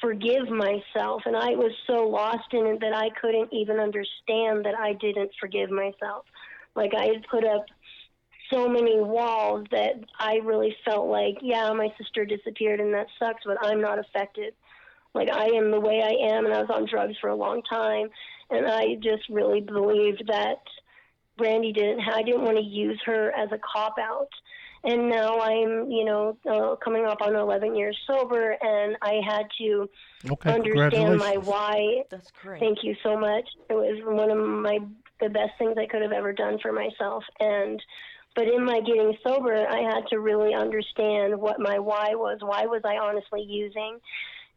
[SPEAKER 3] forgive myself, and I was so lost in it that I couldn't even understand that I didn't forgive myself. Like I had put up so many walls that I really felt like, yeah, my sister disappeared and that sucks, but I'm not affected Like I am the way I am, and I was on drugs for a long time, and I just really believed that Brandy didn't. I didn't want to use her as a cop out. And now I'm, you know, uh, coming up on 11 years sober, and I had to
[SPEAKER 1] Okay,
[SPEAKER 3] understand my why
[SPEAKER 2] That's great.
[SPEAKER 3] Thank you so much. It was one of my the best things I could have ever done for myself. And but in my getting sober, I had to really understand what my why was. Why was I honestly using?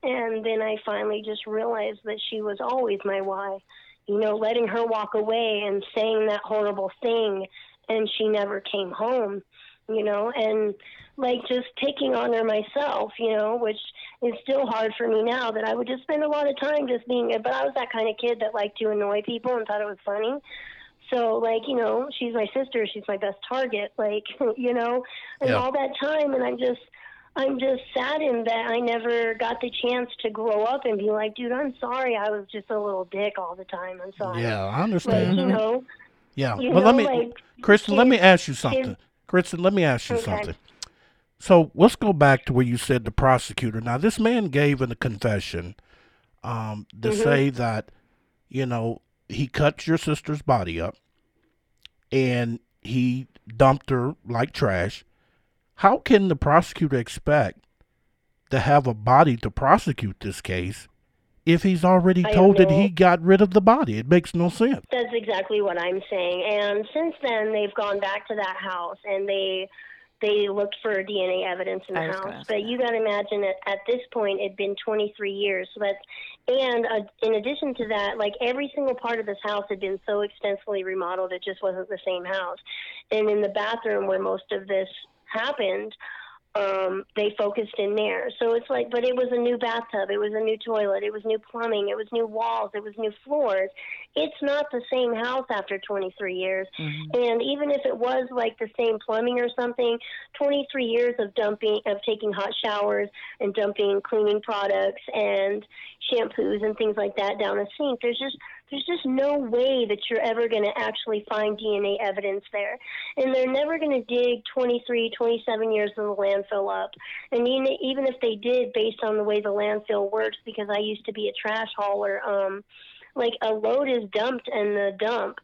[SPEAKER 3] And then I finally just realized that she was always my why. You know, letting her walk away and saying that horrible thing and she never came home, you know, and like just taking on her myself, you know, which is still hard for me now that I would just spend a lot of time just being but I was that kind of kid that liked to annoy people and thought it was funny. So like, you know, she's my sister, she's my best target, like, you know, and
[SPEAKER 1] Yeah.
[SPEAKER 3] all that time and I'm just I'm just saddened that I never got the chance to grow up and be like, dude, I'm sorry, I was just a little dick all the time. I'm sorry.
[SPEAKER 1] Yeah, I
[SPEAKER 3] Like,
[SPEAKER 1] understand.
[SPEAKER 3] you know,
[SPEAKER 1] Yeah,
[SPEAKER 3] you
[SPEAKER 1] but let me,
[SPEAKER 3] like
[SPEAKER 1] Kristen, let me ask you something. Kristen, let me ask you
[SPEAKER 3] Okay.
[SPEAKER 1] something. So let's go back to where you said the prosecutor. Now, this man gave in a confession um, to
[SPEAKER 3] Mhm.
[SPEAKER 1] say that, you know, he cut your sister's body up and he dumped her like trash. How can the prosecutor expect to have a body to prosecute this case if he's already told that he got rid of the body? It makes no sense.
[SPEAKER 3] That's exactly what I'm saying. And since then, they've gone back to that house and they they looked for DNA evidence in the
[SPEAKER 2] I was gonna
[SPEAKER 3] house. But
[SPEAKER 2] that.
[SPEAKER 3] you got to imagine that at this point, it'd been 23 years. So that's and uh, in addition to that, like every single part of this house had been so extensively remodeled, it just wasn't the same house. And in the bathroom where most of this happened, um, they focused in there. So it's like, but it was a new bathtub, it was a new toilet, it was new plumbing, it was new walls, it was new floors. It's not the same house after 23 years.
[SPEAKER 2] Mhm.
[SPEAKER 3] And even if it was like the same plumbing or something, 23 years of dumping, of taking hot showers and dumping cleaning products and shampoos and things like that down a sink, there's just there's just no way that you're ever going to actually find DNA evidence there. And they're never going to dig 23, 27 years of the landfill up. And even, even if they did, based on the way the landfill works, because I used to be a trash hauler, um, like a load is dumped in the dump,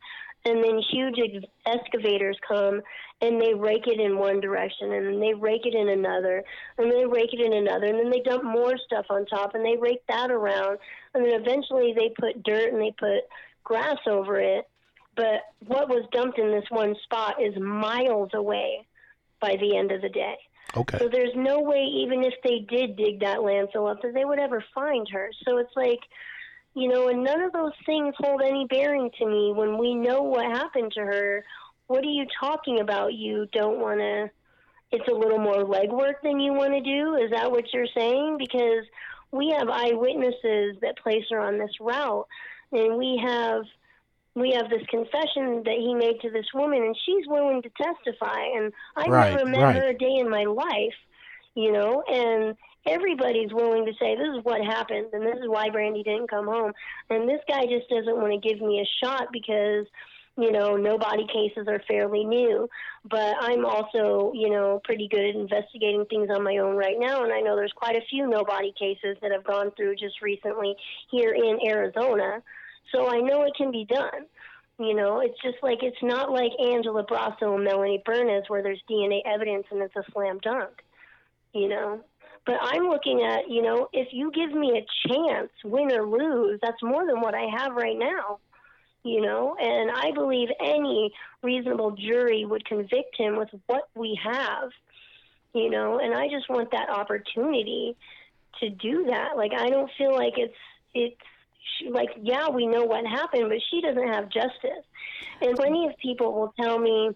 [SPEAKER 3] and then huge ex- excavators come and they rake it in one direction, and then they rake it in another, and they rake it in another, and then they dump more stuff on top, and they rake that around, and then eventually they put dirt and they put grass over it. But what was dumped in this one spot is miles away by the end of the day.
[SPEAKER 1] Okay.
[SPEAKER 3] So there's no way, even if they did dig that landfill up, that they would ever find her. So it's like, you know, and none of those things hold any bearing to me when we know what happened to her. What are you talking about? You don't want to. It's a little more legwork than you want to do. Is that what you're saying? Because we have eyewitnesses that place her on this route, and we have we have this confession that he made to this woman, and she's willing to testify. And I
[SPEAKER 1] Right,
[SPEAKER 3] never met
[SPEAKER 1] right.
[SPEAKER 3] her a day in my life, you know, and everybody's willing to say this is what happened, and this is why Brandy didn't come home. And this guy just doesn't want to give me a shot because you know, no body cases are fairly new. But I'm also, you know, pretty good at investigating things on my own right now, and I know there's quite a few no body cases that have gone through just recently here in Arizona. So I know it can be done. You know, it's just like it's not like Angela Brasso and Melanie Bernas where there's DNA evidence and it's a slam dunk. You know. But I'm looking at, you know, if you give me a chance, win or lose, that's more than what I have right now you know? And i believe any reasonable jury would convict him with what we have you know? And i just want that opportunity to do that. Like i don't feel like it's it's like yeah we know what happened but she doesn't have justice. And plenty of people will tell me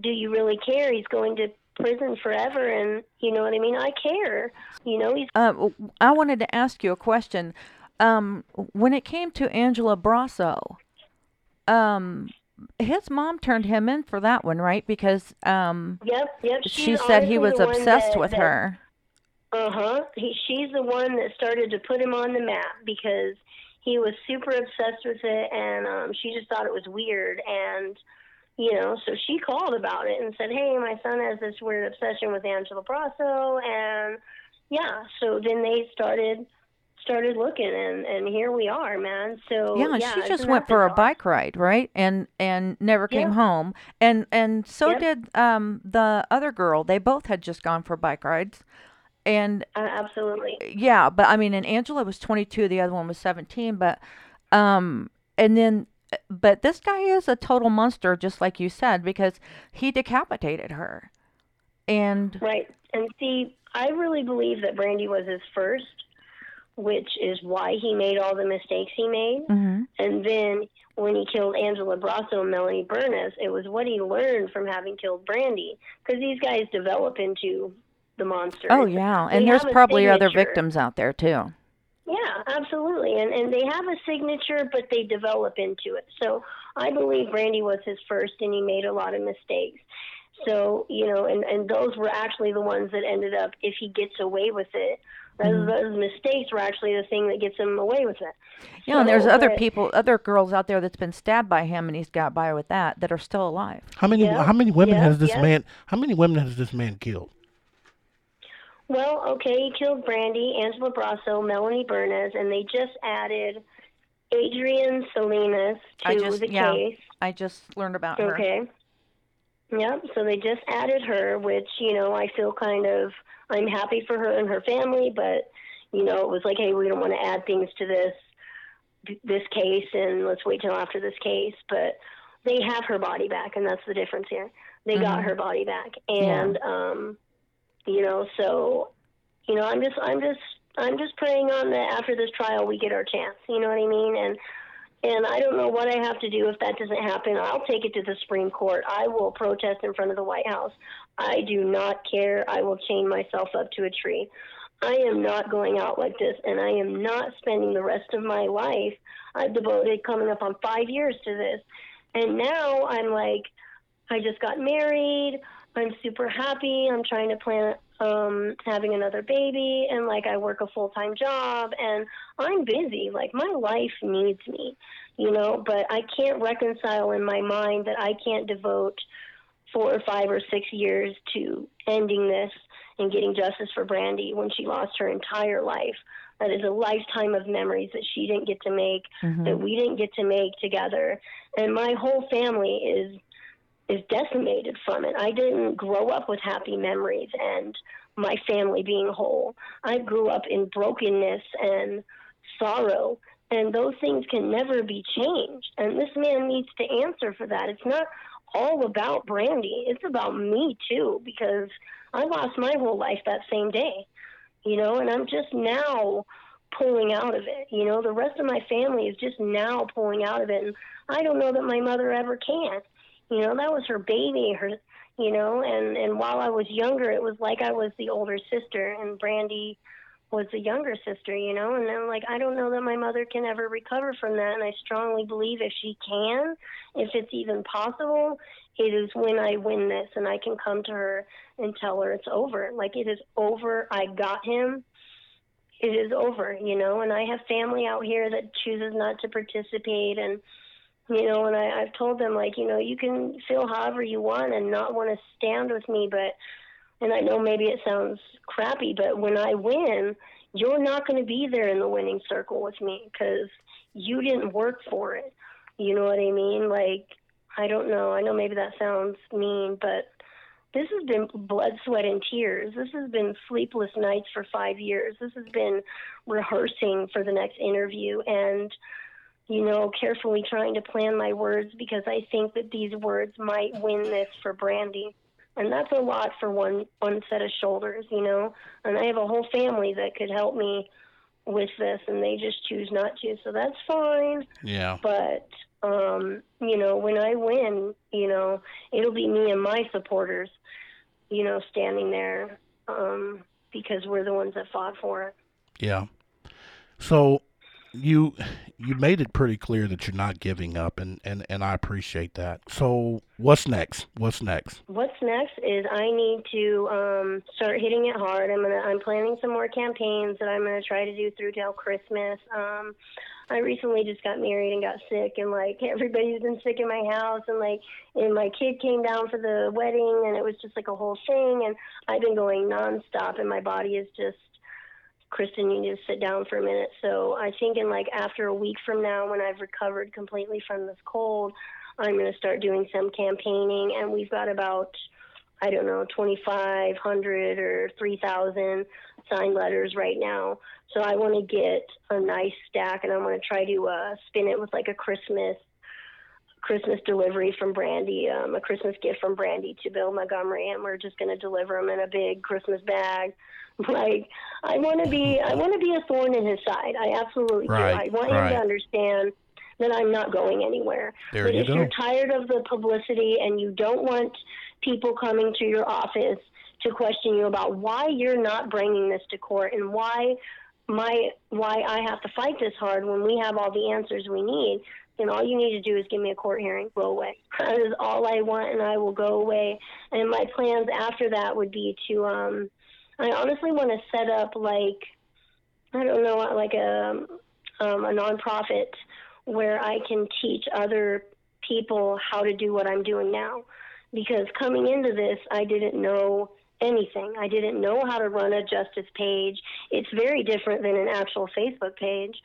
[SPEAKER 3] do you really care? He's going to prison forever and you know what i mean i care you know he's
[SPEAKER 2] Uh, I wanted to ask you a question. Um, when it came to Angela Brasso, um, his mom turned him in for that one, right? Because um,
[SPEAKER 3] yep yep
[SPEAKER 2] she said he was obsessed
[SPEAKER 3] that-
[SPEAKER 2] with
[SPEAKER 3] that-
[SPEAKER 2] her.
[SPEAKER 3] Uh huh. He, she's the one that started to put him on the map because he was super obsessed with it, and um, she just thought it was weird. And you know, so she called about it and said, "Hey, my son has this weird obsession with Angela Brasso," and yeah. So then they started started looking, and and here we are, man. So
[SPEAKER 2] Yeah,
[SPEAKER 3] yeah,
[SPEAKER 2] she just went for a bike ride, right? And and never came
[SPEAKER 3] Yeah.
[SPEAKER 2] home. And and so
[SPEAKER 3] Yep.
[SPEAKER 2] did um the other girl. They both had just gone for bike rides. And
[SPEAKER 3] Uh, absolutely.
[SPEAKER 2] yeah, but I mean, and Angela was 22, the other one was 17, but um and then but this guy is a total monster just like you said because he decapitated her. And
[SPEAKER 3] Right. And see, I really believe that Brandy was his first, which is why he made all the mistakes he made.
[SPEAKER 2] mhm.
[SPEAKER 3] And then when he killed Angela Brasso and Melanie Bernas, it was what he learned from having killed Brandy. Because these guys develop into the monster.
[SPEAKER 2] Oh yeah,
[SPEAKER 3] They
[SPEAKER 2] and there's
[SPEAKER 3] have a
[SPEAKER 2] probably other victims out there too.
[SPEAKER 3] Yeah, absolutely. And and they have a signature, but they develop into it. So I believe Brandy was his first, and he made a lot of mistakes. So you know, and and those were actually the ones that ended up, if he gets away with it, those,
[SPEAKER 2] Mhm.
[SPEAKER 3] those mistakes were actually the thing that gets him away with it.
[SPEAKER 2] Yeah, and there's
[SPEAKER 3] So,
[SPEAKER 2] other
[SPEAKER 3] but-
[SPEAKER 2] people, other girls out there that's been stabbed by him, and he's got by with that that are still alive.
[SPEAKER 1] How many
[SPEAKER 3] Yeah,
[SPEAKER 1] how many women
[SPEAKER 3] yeah,
[SPEAKER 1] has this
[SPEAKER 3] yeah.
[SPEAKER 1] man how many women has this man killed?
[SPEAKER 3] Well, okay, he killed Brandy, Angela Brasso, Melanie Bernas, and they just added Adrian Salinas to
[SPEAKER 2] I just-
[SPEAKER 3] the
[SPEAKER 2] yeah.
[SPEAKER 3] case.
[SPEAKER 2] I just learned about her.
[SPEAKER 3] Okay. Yep. So they just added her, which you know I feel kind of I'm happy for her and her family, but you know it was like, hey, we don't want to add things to this this case, and let's wait till after this case. But they have her body back, and that's the difference here. They got
[SPEAKER 2] Mhm.
[SPEAKER 3] her body back, and um, you know, so you know, I'm just I'm just I'm just praying on that after this trial we get our chance. You know what I mean? And and I don't know what I have to do if that doesn't happen. I'll take it to the Supreme Court. I will protest in front of the White House. I do not care. I will chain myself up to a tree. I am not going out like this, and I am not spending the rest of my life. I've devoted coming up on five years to this. And now I'm like, I just got married. I'm super happy. I'm trying to plan um having another baby and like I work a full-time job and I'm busy. Like my life needs me, you know, but I can't reconcile in my mind that I can't devote 4 or 5 or 6 years to ending this and getting justice for Brandy when she lost her entire life. That is a lifetime of memories that she didn't get to make,
[SPEAKER 2] Mhm.
[SPEAKER 3] that we didn't get to make together. And my whole family is is decimated from it. I didn't grow up with happy memories and my family being whole. I grew up in brokenness and sorrow, and those things can never be changed. And this man needs to answer for that. It's not all about Brandy, it's about me too, because I lost my whole life that same day, you know, and I'm just now pulling out of it. You know, the rest of my family is just now pulling out of it, and I don't know that my mother ever can. You know, that was her baby, her you know, and and while I was younger, it was like I was the older sister, and Brandy was the younger sister, you know, and I'm like, I don't know that my mother can ever recover from that, and I strongly believe if she can, if it's even possible, it is when I win this and I can come to her and tell her it's over. Like it is over. I got him. It is over, you know, and I have family out here that chooses not to participate and you know, and I, I've told them like, you know, you can feel however you want and not want to stand with me, but, and I know maybe it sounds crappy, but when I win, you're not going to be there in the winning circle with me because you didn't work for it. You know what I mean? Like, I don't know. I know maybe that sounds mean, but this has been blood, sweat, and tears. This has been sleepless nights for five years. This has been rehearsing for the next interview and you know, carefully trying to plan my words because I think that these words might win this for Brandy. And that's a lot for one one set of shoulders, you know. And I have a whole family that could help me with this and they just choose not to. So that's fine.
[SPEAKER 1] Yeah.
[SPEAKER 3] But um, you know, when I win, you know, it'll be me and my supporters, you know, standing there um because we're the ones that fought for it.
[SPEAKER 1] Yeah. So you you made it pretty clear that you're not giving up and, and, and I appreciate that. So what's next? What's next?
[SPEAKER 3] What's next is I need to um, start hitting it hard. I'm gonna I'm planning some more campaigns that I'm gonna try to do through till Christmas. Um, I recently just got married and got sick, and like everybody's been sick in my house, and like and my kid came down for the wedding, and it was just like a whole thing, and I've been going nonstop, and my body is just Kristen, you need to sit down for a minute. So I think in like after a week from now, when I've recovered completely from this cold, I'm going to start doing some campaigning. And we've got about, I don't know, 2,500 or 3,000 signed letters right now. So I want to get a nice stack, and I'm going to try to uh, spin it with like a Christmas Christmas delivery from Brandy, um, a Christmas gift from Brandy to Bill Montgomery, and we're just going to deliver them in a big Christmas bag. Like I want to be, I want to be a thorn in his side. I absolutely
[SPEAKER 1] Right,
[SPEAKER 3] do. I want
[SPEAKER 1] right.
[SPEAKER 3] him to understand that I'm not going anywhere.
[SPEAKER 1] There
[SPEAKER 3] but
[SPEAKER 1] you
[SPEAKER 3] if
[SPEAKER 1] go.
[SPEAKER 3] you're tired of the publicity and you don't want people coming to your office to question you about why you're not bringing this to court and why my why I have to fight this hard when we have all the answers we need, then all you need to do is give me a court hearing. Go away. That is all I want, and I will go away. And my plans after that would be to. um I honestly want to set up like I don't know, like a um, a nonprofit where I can teach other people how to do what I'm doing now. Because coming into this, I didn't know anything. I didn't know how to run a justice page. It's very different than an actual Facebook page.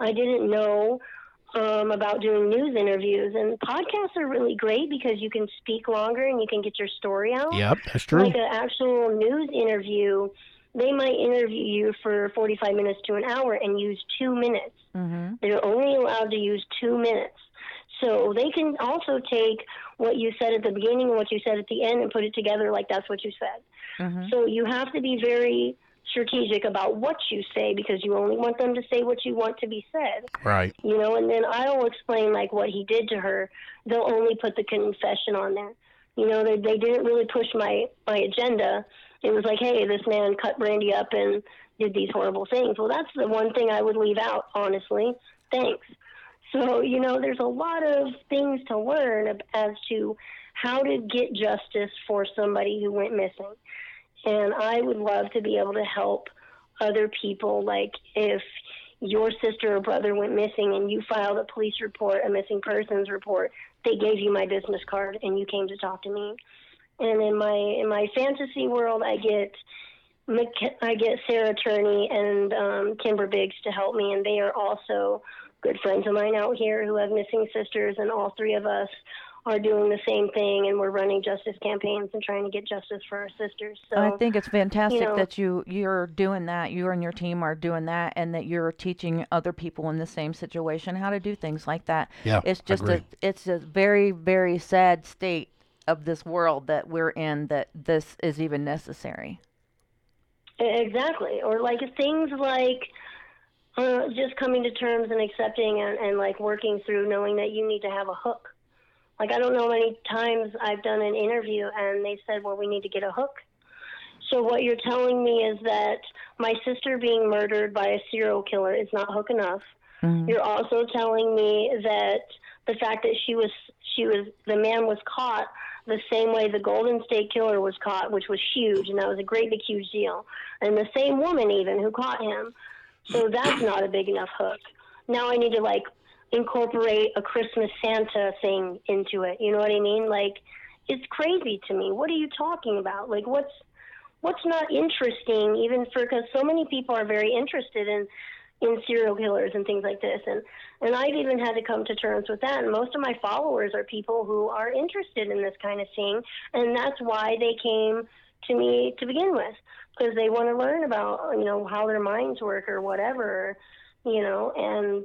[SPEAKER 3] I didn't know um, about doing news interviews, and podcasts are really great because you can speak longer and you can get your story out
[SPEAKER 1] Yep, that's true.
[SPEAKER 3] like an actual news interview, they might interview you for 45 minutes to an hour and use two minutes.
[SPEAKER 2] Mm-hmm.
[SPEAKER 3] They're only allowed to use two minutes. So they can also take what you said at the beginning and what you said at the end and put it together like that's what you said.
[SPEAKER 2] Mm-hmm.
[SPEAKER 3] So you have to be very strategic about what you say because you only want them to say what you want to be said
[SPEAKER 1] Right.
[SPEAKER 3] you know, and then I'll explain like what he did to her. They'll only put the confession on there. You know, they they didn't really push my my agenda. It was like, hey, this man cut Brandy up and did these horrible things. Well, that's the one thing I would leave out, honestly. Thanks. So, you know, there's a lot of things to learn as to how to get justice for somebody who went missing. And I would love to be able to help other people. Like if your sister or brother went missing and you filed a police report, a missing persons report, they gave you my business card and you came to talk to me. And in my in my fantasy world, I get I get Sarah Turney and um, Kimber Biggs to help me, and they are also good friends of mine out here who have missing sisters, and all three of us are doing the same thing, and we're running justice campaigns and trying to get justice for our sisters. So
[SPEAKER 2] I think it's fantastic
[SPEAKER 3] know-
[SPEAKER 2] that you you're doing that. You and your team are doing that, and that you're teaching other people in the same situation how to do things like that.
[SPEAKER 1] Yeah,
[SPEAKER 2] it's just a it's a very very sad state of this world that we're in that this is even necessary.
[SPEAKER 3] Exactly. Or like things like uh, just coming to terms and accepting and, and like working through knowing that you need to have a hook. Like I don't know how many times I've done an interview and they said, well, we need to get a hook. So what you're telling me is that my sister being murdered by a serial killer is not hook enough.
[SPEAKER 2] Mhm.
[SPEAKER 3] You're also telling me that the fact that she was she was the man was caught the same way the Golden State Killer was caught, which was huge, and that was a great big huge deal. And the same woman even who caught him. So that's not a big enough hook. Now I need to like incorporate a Christmas Santa thing into it. You know what I mean? Like it's crazy to me. What are you talking about? Like what's what's not interesting even for because so many people are very interested in in serial killers and things like this and and I've even had to come to terms with that and most of my followers are people who are interested in this kind of thing and that's why they came to me to begin with because they want to learn about you know how their minds work or whatever you know and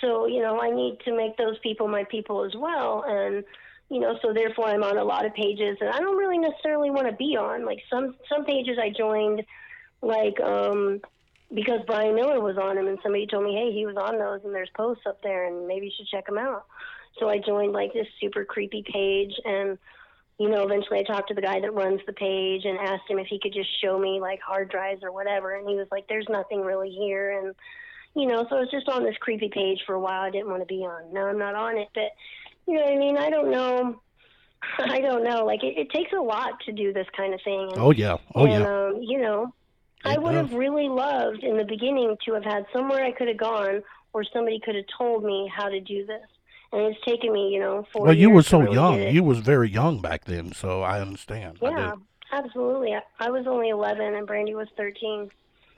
[SPEAKER 3] so you know I need to make those people my people as well. And you know so therefore I'm on a lot of pages that I don't really necessarily want to be on. Like some some pages I joined like um because Brian Miller was on them, and somebody told me, hey, he was on those, and there's posts up there, and maybe you should check them out. So I joined like this super creepy page, and you know, eventually I talked to the guy that runs the page and asked him if he could just show me like hard drives or whatever, and he was like, there's nothing really here, and you know, so I was just on this creepy page for a while. I didn't want to be on. Now I'm not on it, but you know what I mean. I don't know. I don't know. Like it, it takes a lot to do this kind of thing. And,
[SPEAKER 1] Oh yeah. Oh
[SPEAKER 3] and,
[SPEAKER 1] yeah.
[SPEAKER 3] um, you know, I
[SPEAKER 1] It
[SPEAKER 3] would have really loved in the beginning to have had somewhere I could have gone or somebody could have told me how to do this. And it's taken me, you know, four
[SPEAKER 1] Well, you were so
[SPEAKER 3] really
[SPEAKER 1] young. You was very young back then, so I understand.
[SPEAKER 3] Yeah,
[SPEAKER 1] do.
[SPEAKER 3] absolutely. I, I was only 11 and Brandy was 13.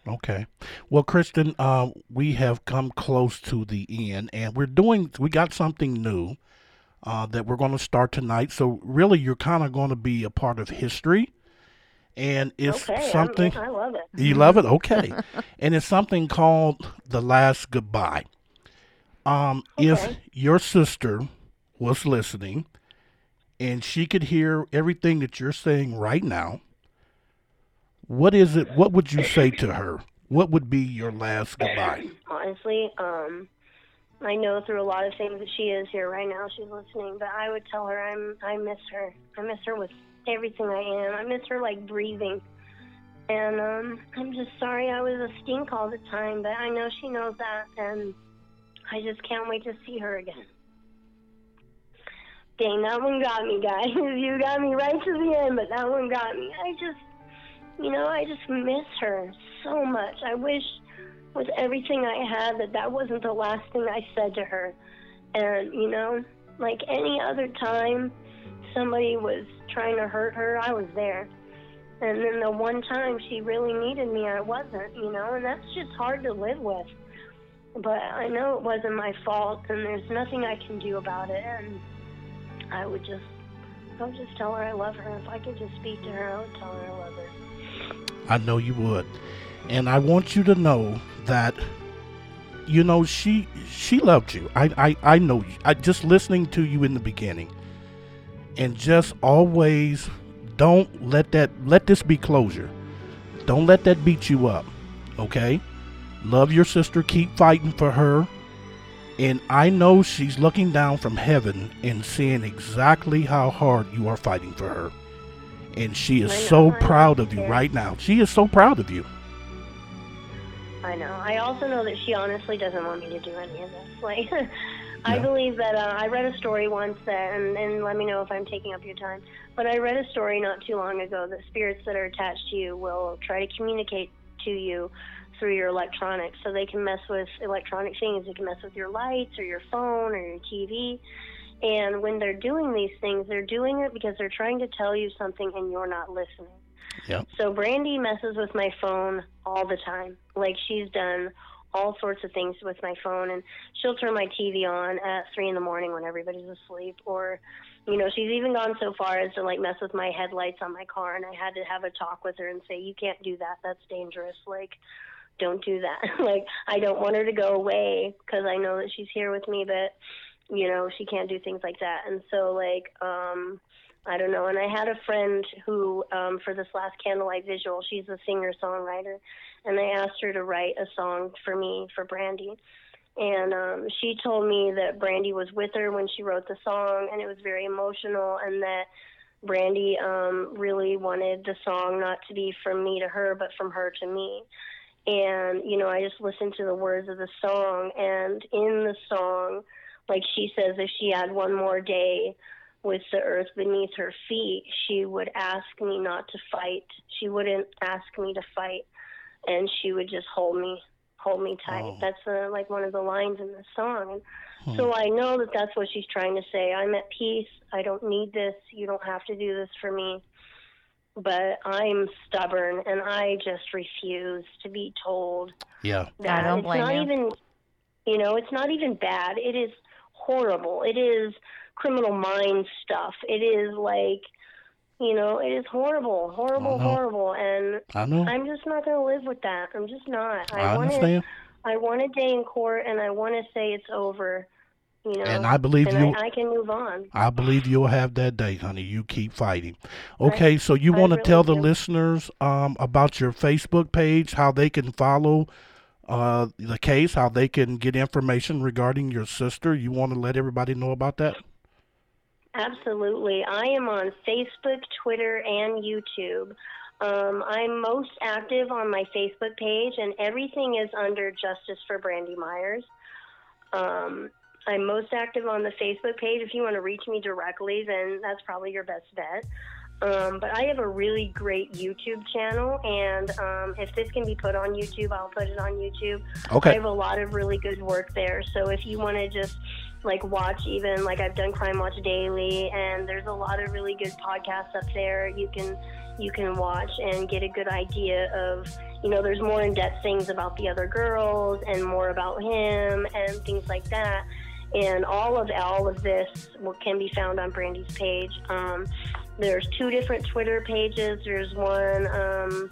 [SPEAKER 1] Okay. Well, Kristen, uh, we have come close to the end, and we're doing. We got something new uh, that we're going to start tonight. So really, you're kind of going to be a part of history, and it's
[SPEAKER 3] okay,
[SPEAKER 1] something.
[SPEAKER 3] I'm, I love it.
[SPEAKER 1] You love it, okay? and it's something called the last goodbye. Um, If your sister was listening, and she could hear everything that you're saying right now, what is it? What would you say to her? What would be your last goodbye?
[SPEAKER 3] honestly. Um, I know through a lot of things that she is here right now. She's listening, but I would tell her I'm I miss her. I miss her with everything I am. I miss her like breathing. And um, I'm just sorry I was a stink all the time, but I know she knows that, and I just can't wait to see her again. Dang, that one got me, guys. you got me right to the end, but that one got me. I just, you know, I just miss her so much. I wish with everything I had that that wasn't the last thing I said to her. And, you know, like any other time somebody was trying to hurt her, I was there. And then the one time she really needed me, I wasn't, you know, and that's just hard to live with. But I know it wasn't my fault, and there's nothing I can do about it. And I would just, I would just tell her I love her. If I could just speak to her, I would tell her I love her.
[SPEAKER 1] I know you would, and I want you to know that you know she she loved you. I I I know you. I just listening to you in the beginning, and just always don't let that let this be closure. Don't let that beat you up. Okay? Love your sister, keep fighting for her. And I know she's looking down from heaven and seeing exactly how hard you are fighting for her. And she is so proud of you
[SPEAKER 3] Yeah.
[SPEAKER 1] right now. She is so proud of you.
[SPEAKER 3] I know. I also know that she honestly doesn't want me to do any of this. Like, I believe that uh, I read a story once that, and, and let me know if I'm taking up your time. But I read a story not too long ago that spirits that are attached to you will try to communicate to you through your electronics. So they can mess with electronic things. They can mess with your lights or your phone or your TV. And when they're doing these things, they're doing it because they're trying to tell you something and you're not listening.
[SPEAKER 1] Yep.
[SPEAKER 3] So Brandy messes with my phone all the time. Like she's done all sorts of things with my phone, and she'll turn my TV on at three in the morning when everybody's asleep, or you know, she's even gone so far as to like mess with my headlights on my car, and I had to have a talk with her and say, "You can't do that. That's dangerous. Like, don't do that. like, I don't want her to go away because I know that she's here with me, but you know, she can't do things like that." And so, like, um, I don't know. And I had a friend who, um, for this last candlelight visual, she's a singer songwriter, and I asked her to write a song for me for Brandy. And um, she told me that Brandy was with her when she wrote the song, and it was very emotional, and that Brandy um, really wanted the song not to be from me to her, but from her to me. And, you know, I just listened to the words of the song, and in the song, like she says, if she had one more day, with the earth beneath her feet, she would ask me not to fight. She wouldn't ask me to fight, and she would just hold me, hold me tight.
[SPEAKER 1] Oh.
[SPEAKER 3] That's uh, like one of the lines in the song.
[SPEAKER 1] Hmm.
[SPEAKER 3] So I know that that's what she's trying to say. I'm at peace. I don't need this. You don't have to do this for me. But I'm stubborn, and I just refuse to be told
[SPEAKER 1] Yeah.
[SPEAKER 3] that
[SPEAKER 2] don't
[SPEAKER 3] it's
[SPEAKER 2] blame
[SPEAKER 3] not
[SPEAKER 2] you.
[SPEAKER 3] even you know it's not even bad it is horrible it is criminal mind stuff it is like you know it is horrible horrible horrible and
[SPEAKER 1] I know.
[SPEAKER 3] i'm just not going to live with that i'm just not
[SPEAKER 1] I
[SPEAKER 3] want
[SPEAKER 1] understand.
[SPEAKER 3] i want a day in court and i want to say it's over you know
[SPEAKER 1] And I believe you
[SPEAKER 3] I, I can move on
[SPEAKER 1] I believe you'll have that day, honey. You keep fighting. Okay, so you want to
[SPEAKER 3] really
[SPEAKER 1] tell the
[SPEAKER 3] do.
[SPEAKER 1] listeners um, about your Facebook page, how they can follow uh, the case, how they can get information regarding your sister. You want to let everybody know about that?
[SPEAKER 3] Absolutely. I am on Facebook, Twitter, and YouTube. Um, I'm most active on my Facebook page, and everything is under Justice for Brandy Myers. Um, I'm most active on the Facebook page. If you want to reach me directly, then that's probably your best bet. Um, but I have a really great YouTube channel, and um, if this can be put on YouTube, I'll put it on YouTube.
[SPEAKER 1] Okay.
[SPEAKER 3] I have a lot of really good work there. So if you want to just like watch even like I've done Crime Watch Daily and there's a lot of really good podcasts up there you can you can watch and get a good idea of you know, there's more in-depth things about the other girls and more about him and things like that. And all of all of this will, can be found on Brandy's page. Um, there's two different Twitter pages. There's one. Um,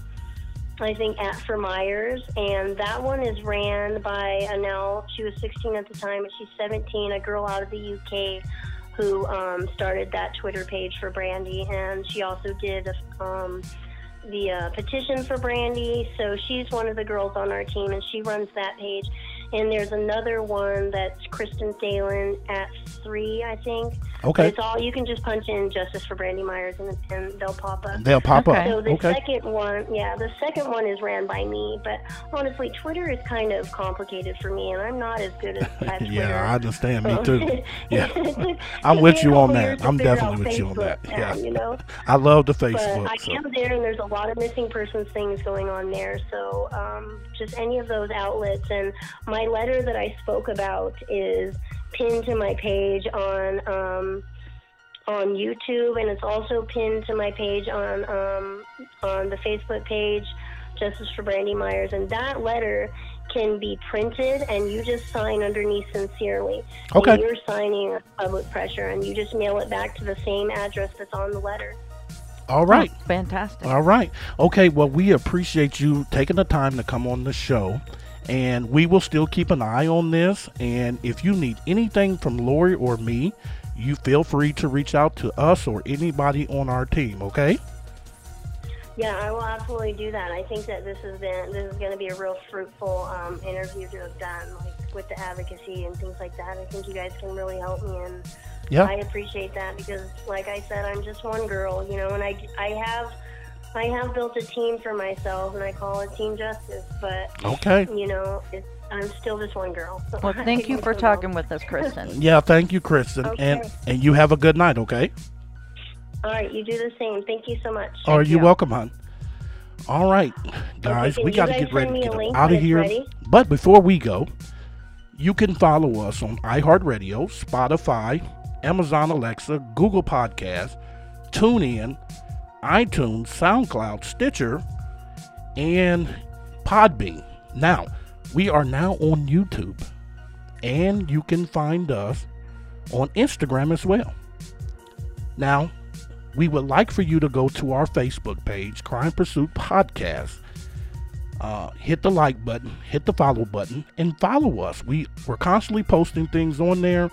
[SPEAKER 3] I think at for Myers, and that one is ran by a now she was 16 at the time, but she's 17, a girl out of the UK who um, started that Twitter page for Brandy, and she also did um, the uh, petition for Brandy. So she's one of the girls on our team, and she runs that page. And there's another one that's Kristen Thalen at three, I think.
[SPEAKER 1] Okay.
[SPEAKER 3] It's all you can just punch in "Justice for Brandy Myers" and, and they'll pop up.
[SPEAKER 1] They'll pop up.
[SPEAKER 2] Okay.
[SPEAKER 3] So the
[SPEAKER 1] Okay.
[SPEAKER 3] second one, yeah, the second one is ran by me. But honestly, Twitter is kind of complicated for me, and I'm not as good at, at Twitter.
[SPEAKER 1] Yeah, I understand. Me too. Yeah. I'm with you on that. I'm definitely
[SPEAKER 3] out
[SPEAKER 1] with you on that.
[SPEAKER 3] Facebook
[SPEAKER 1] Yeah.
[SPEAKER 3] you know.
[SPEAKER 1] I love the
[SPEAKER 3] But
[SPEAKER 1] Facebook.
[SPEAKER 3] I
[SPEAKER 1] so.
[SPEAKER 3] am there, and there's a lot of missing persons things going on there. So um, just any of those outlets. And my letter that I spoke about is pinned to my page on um, on YouTube, and it's also pinned to my page on um, on the Facebook page, Justice for Brandy Myers. And that letter can be printed, and you just sign underneath sincerely.
[SPEAKER 1] Okay.
[SPEAKER 3] And you're signing public pressure, and you just mail it back to the same address that's on the letter.
[SPEAKER 1] All right.
[SPEAKER 2] Fantastic.
[SPEAKER 1] All right. Okay. Well, we appreciate you taking the time to come on the show. And we will still keep an eye on this. And if you need anything from Lori or me, you feel free to reach out to us or anybody on our team. Okay.
[SPEAKER 3] Yeah, I will absolutely do that. I think that this has been this is going to be a real fruitful um, interview to have done, like with the advocacy and things like that. I think you guys can really help me, and
[SPEAKER 1] Yeah.
[SPEAKER 3] I appreciate that because, like I said, I'm just one girl, you know, and I I have I have built a team for myself, and I call it Team Justice. But
[SPEAKER 1] Okay.
[SPEAKER 3] you know, it's, I'm still just one girl. So
[SPEAKER 2] Well,
[SPEAKER 3] I
[SPEAKER 2] thank you
[SPEAKER 3] don't
[SPEAKER 2] for
[SPEAKER 3] know.
[SPEAKER 2] talking with us, Kristen.
[SPEAKER 1] Yeah. Thank you, Kristen. And
[SPEAKER 3] Okay.
[SPEAKER 1] and you have a good night. Okay.
[SPEAKER 3] All right, you do the same. Thank you so much.
[SPEAKER 1] Are you
[SPEAKER 2] you.
[SPEAKER 1] welcome, hon? All right, guys,
[SPEAKER 3] can
[SPEAKER 1] we got to get ready to get out of here.
[SPEAKER 3] ready?
[SPEAKER 1] But before we go, you can follow us on iHeartRadio, Spotify, Amazon Alexa, Google Podcast, TuneIn, iTunes, SoundCloud, Stitcher, and Podbean. Now, we are now on YouTube, and you can find us on Instagram as well. Now, we would like for you to go to our Facebook page, Crime Pursuit Podcast. Uh, hit the like button, hit the follow button, and follow us. We we're constantly posting things on there,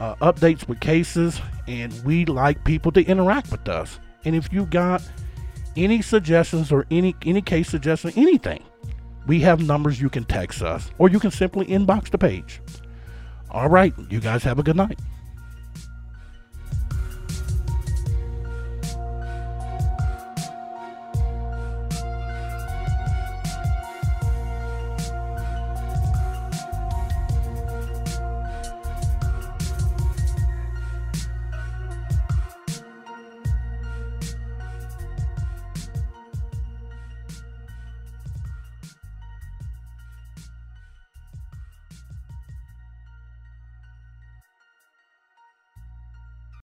[SPEAKER 1] uh, updates with cases, and we like people to interact with us. And if you got any suggestions or any any case suggestion, anything, we have numbers you can text us, or you can simply inbox the page. All right, you guys have a good night.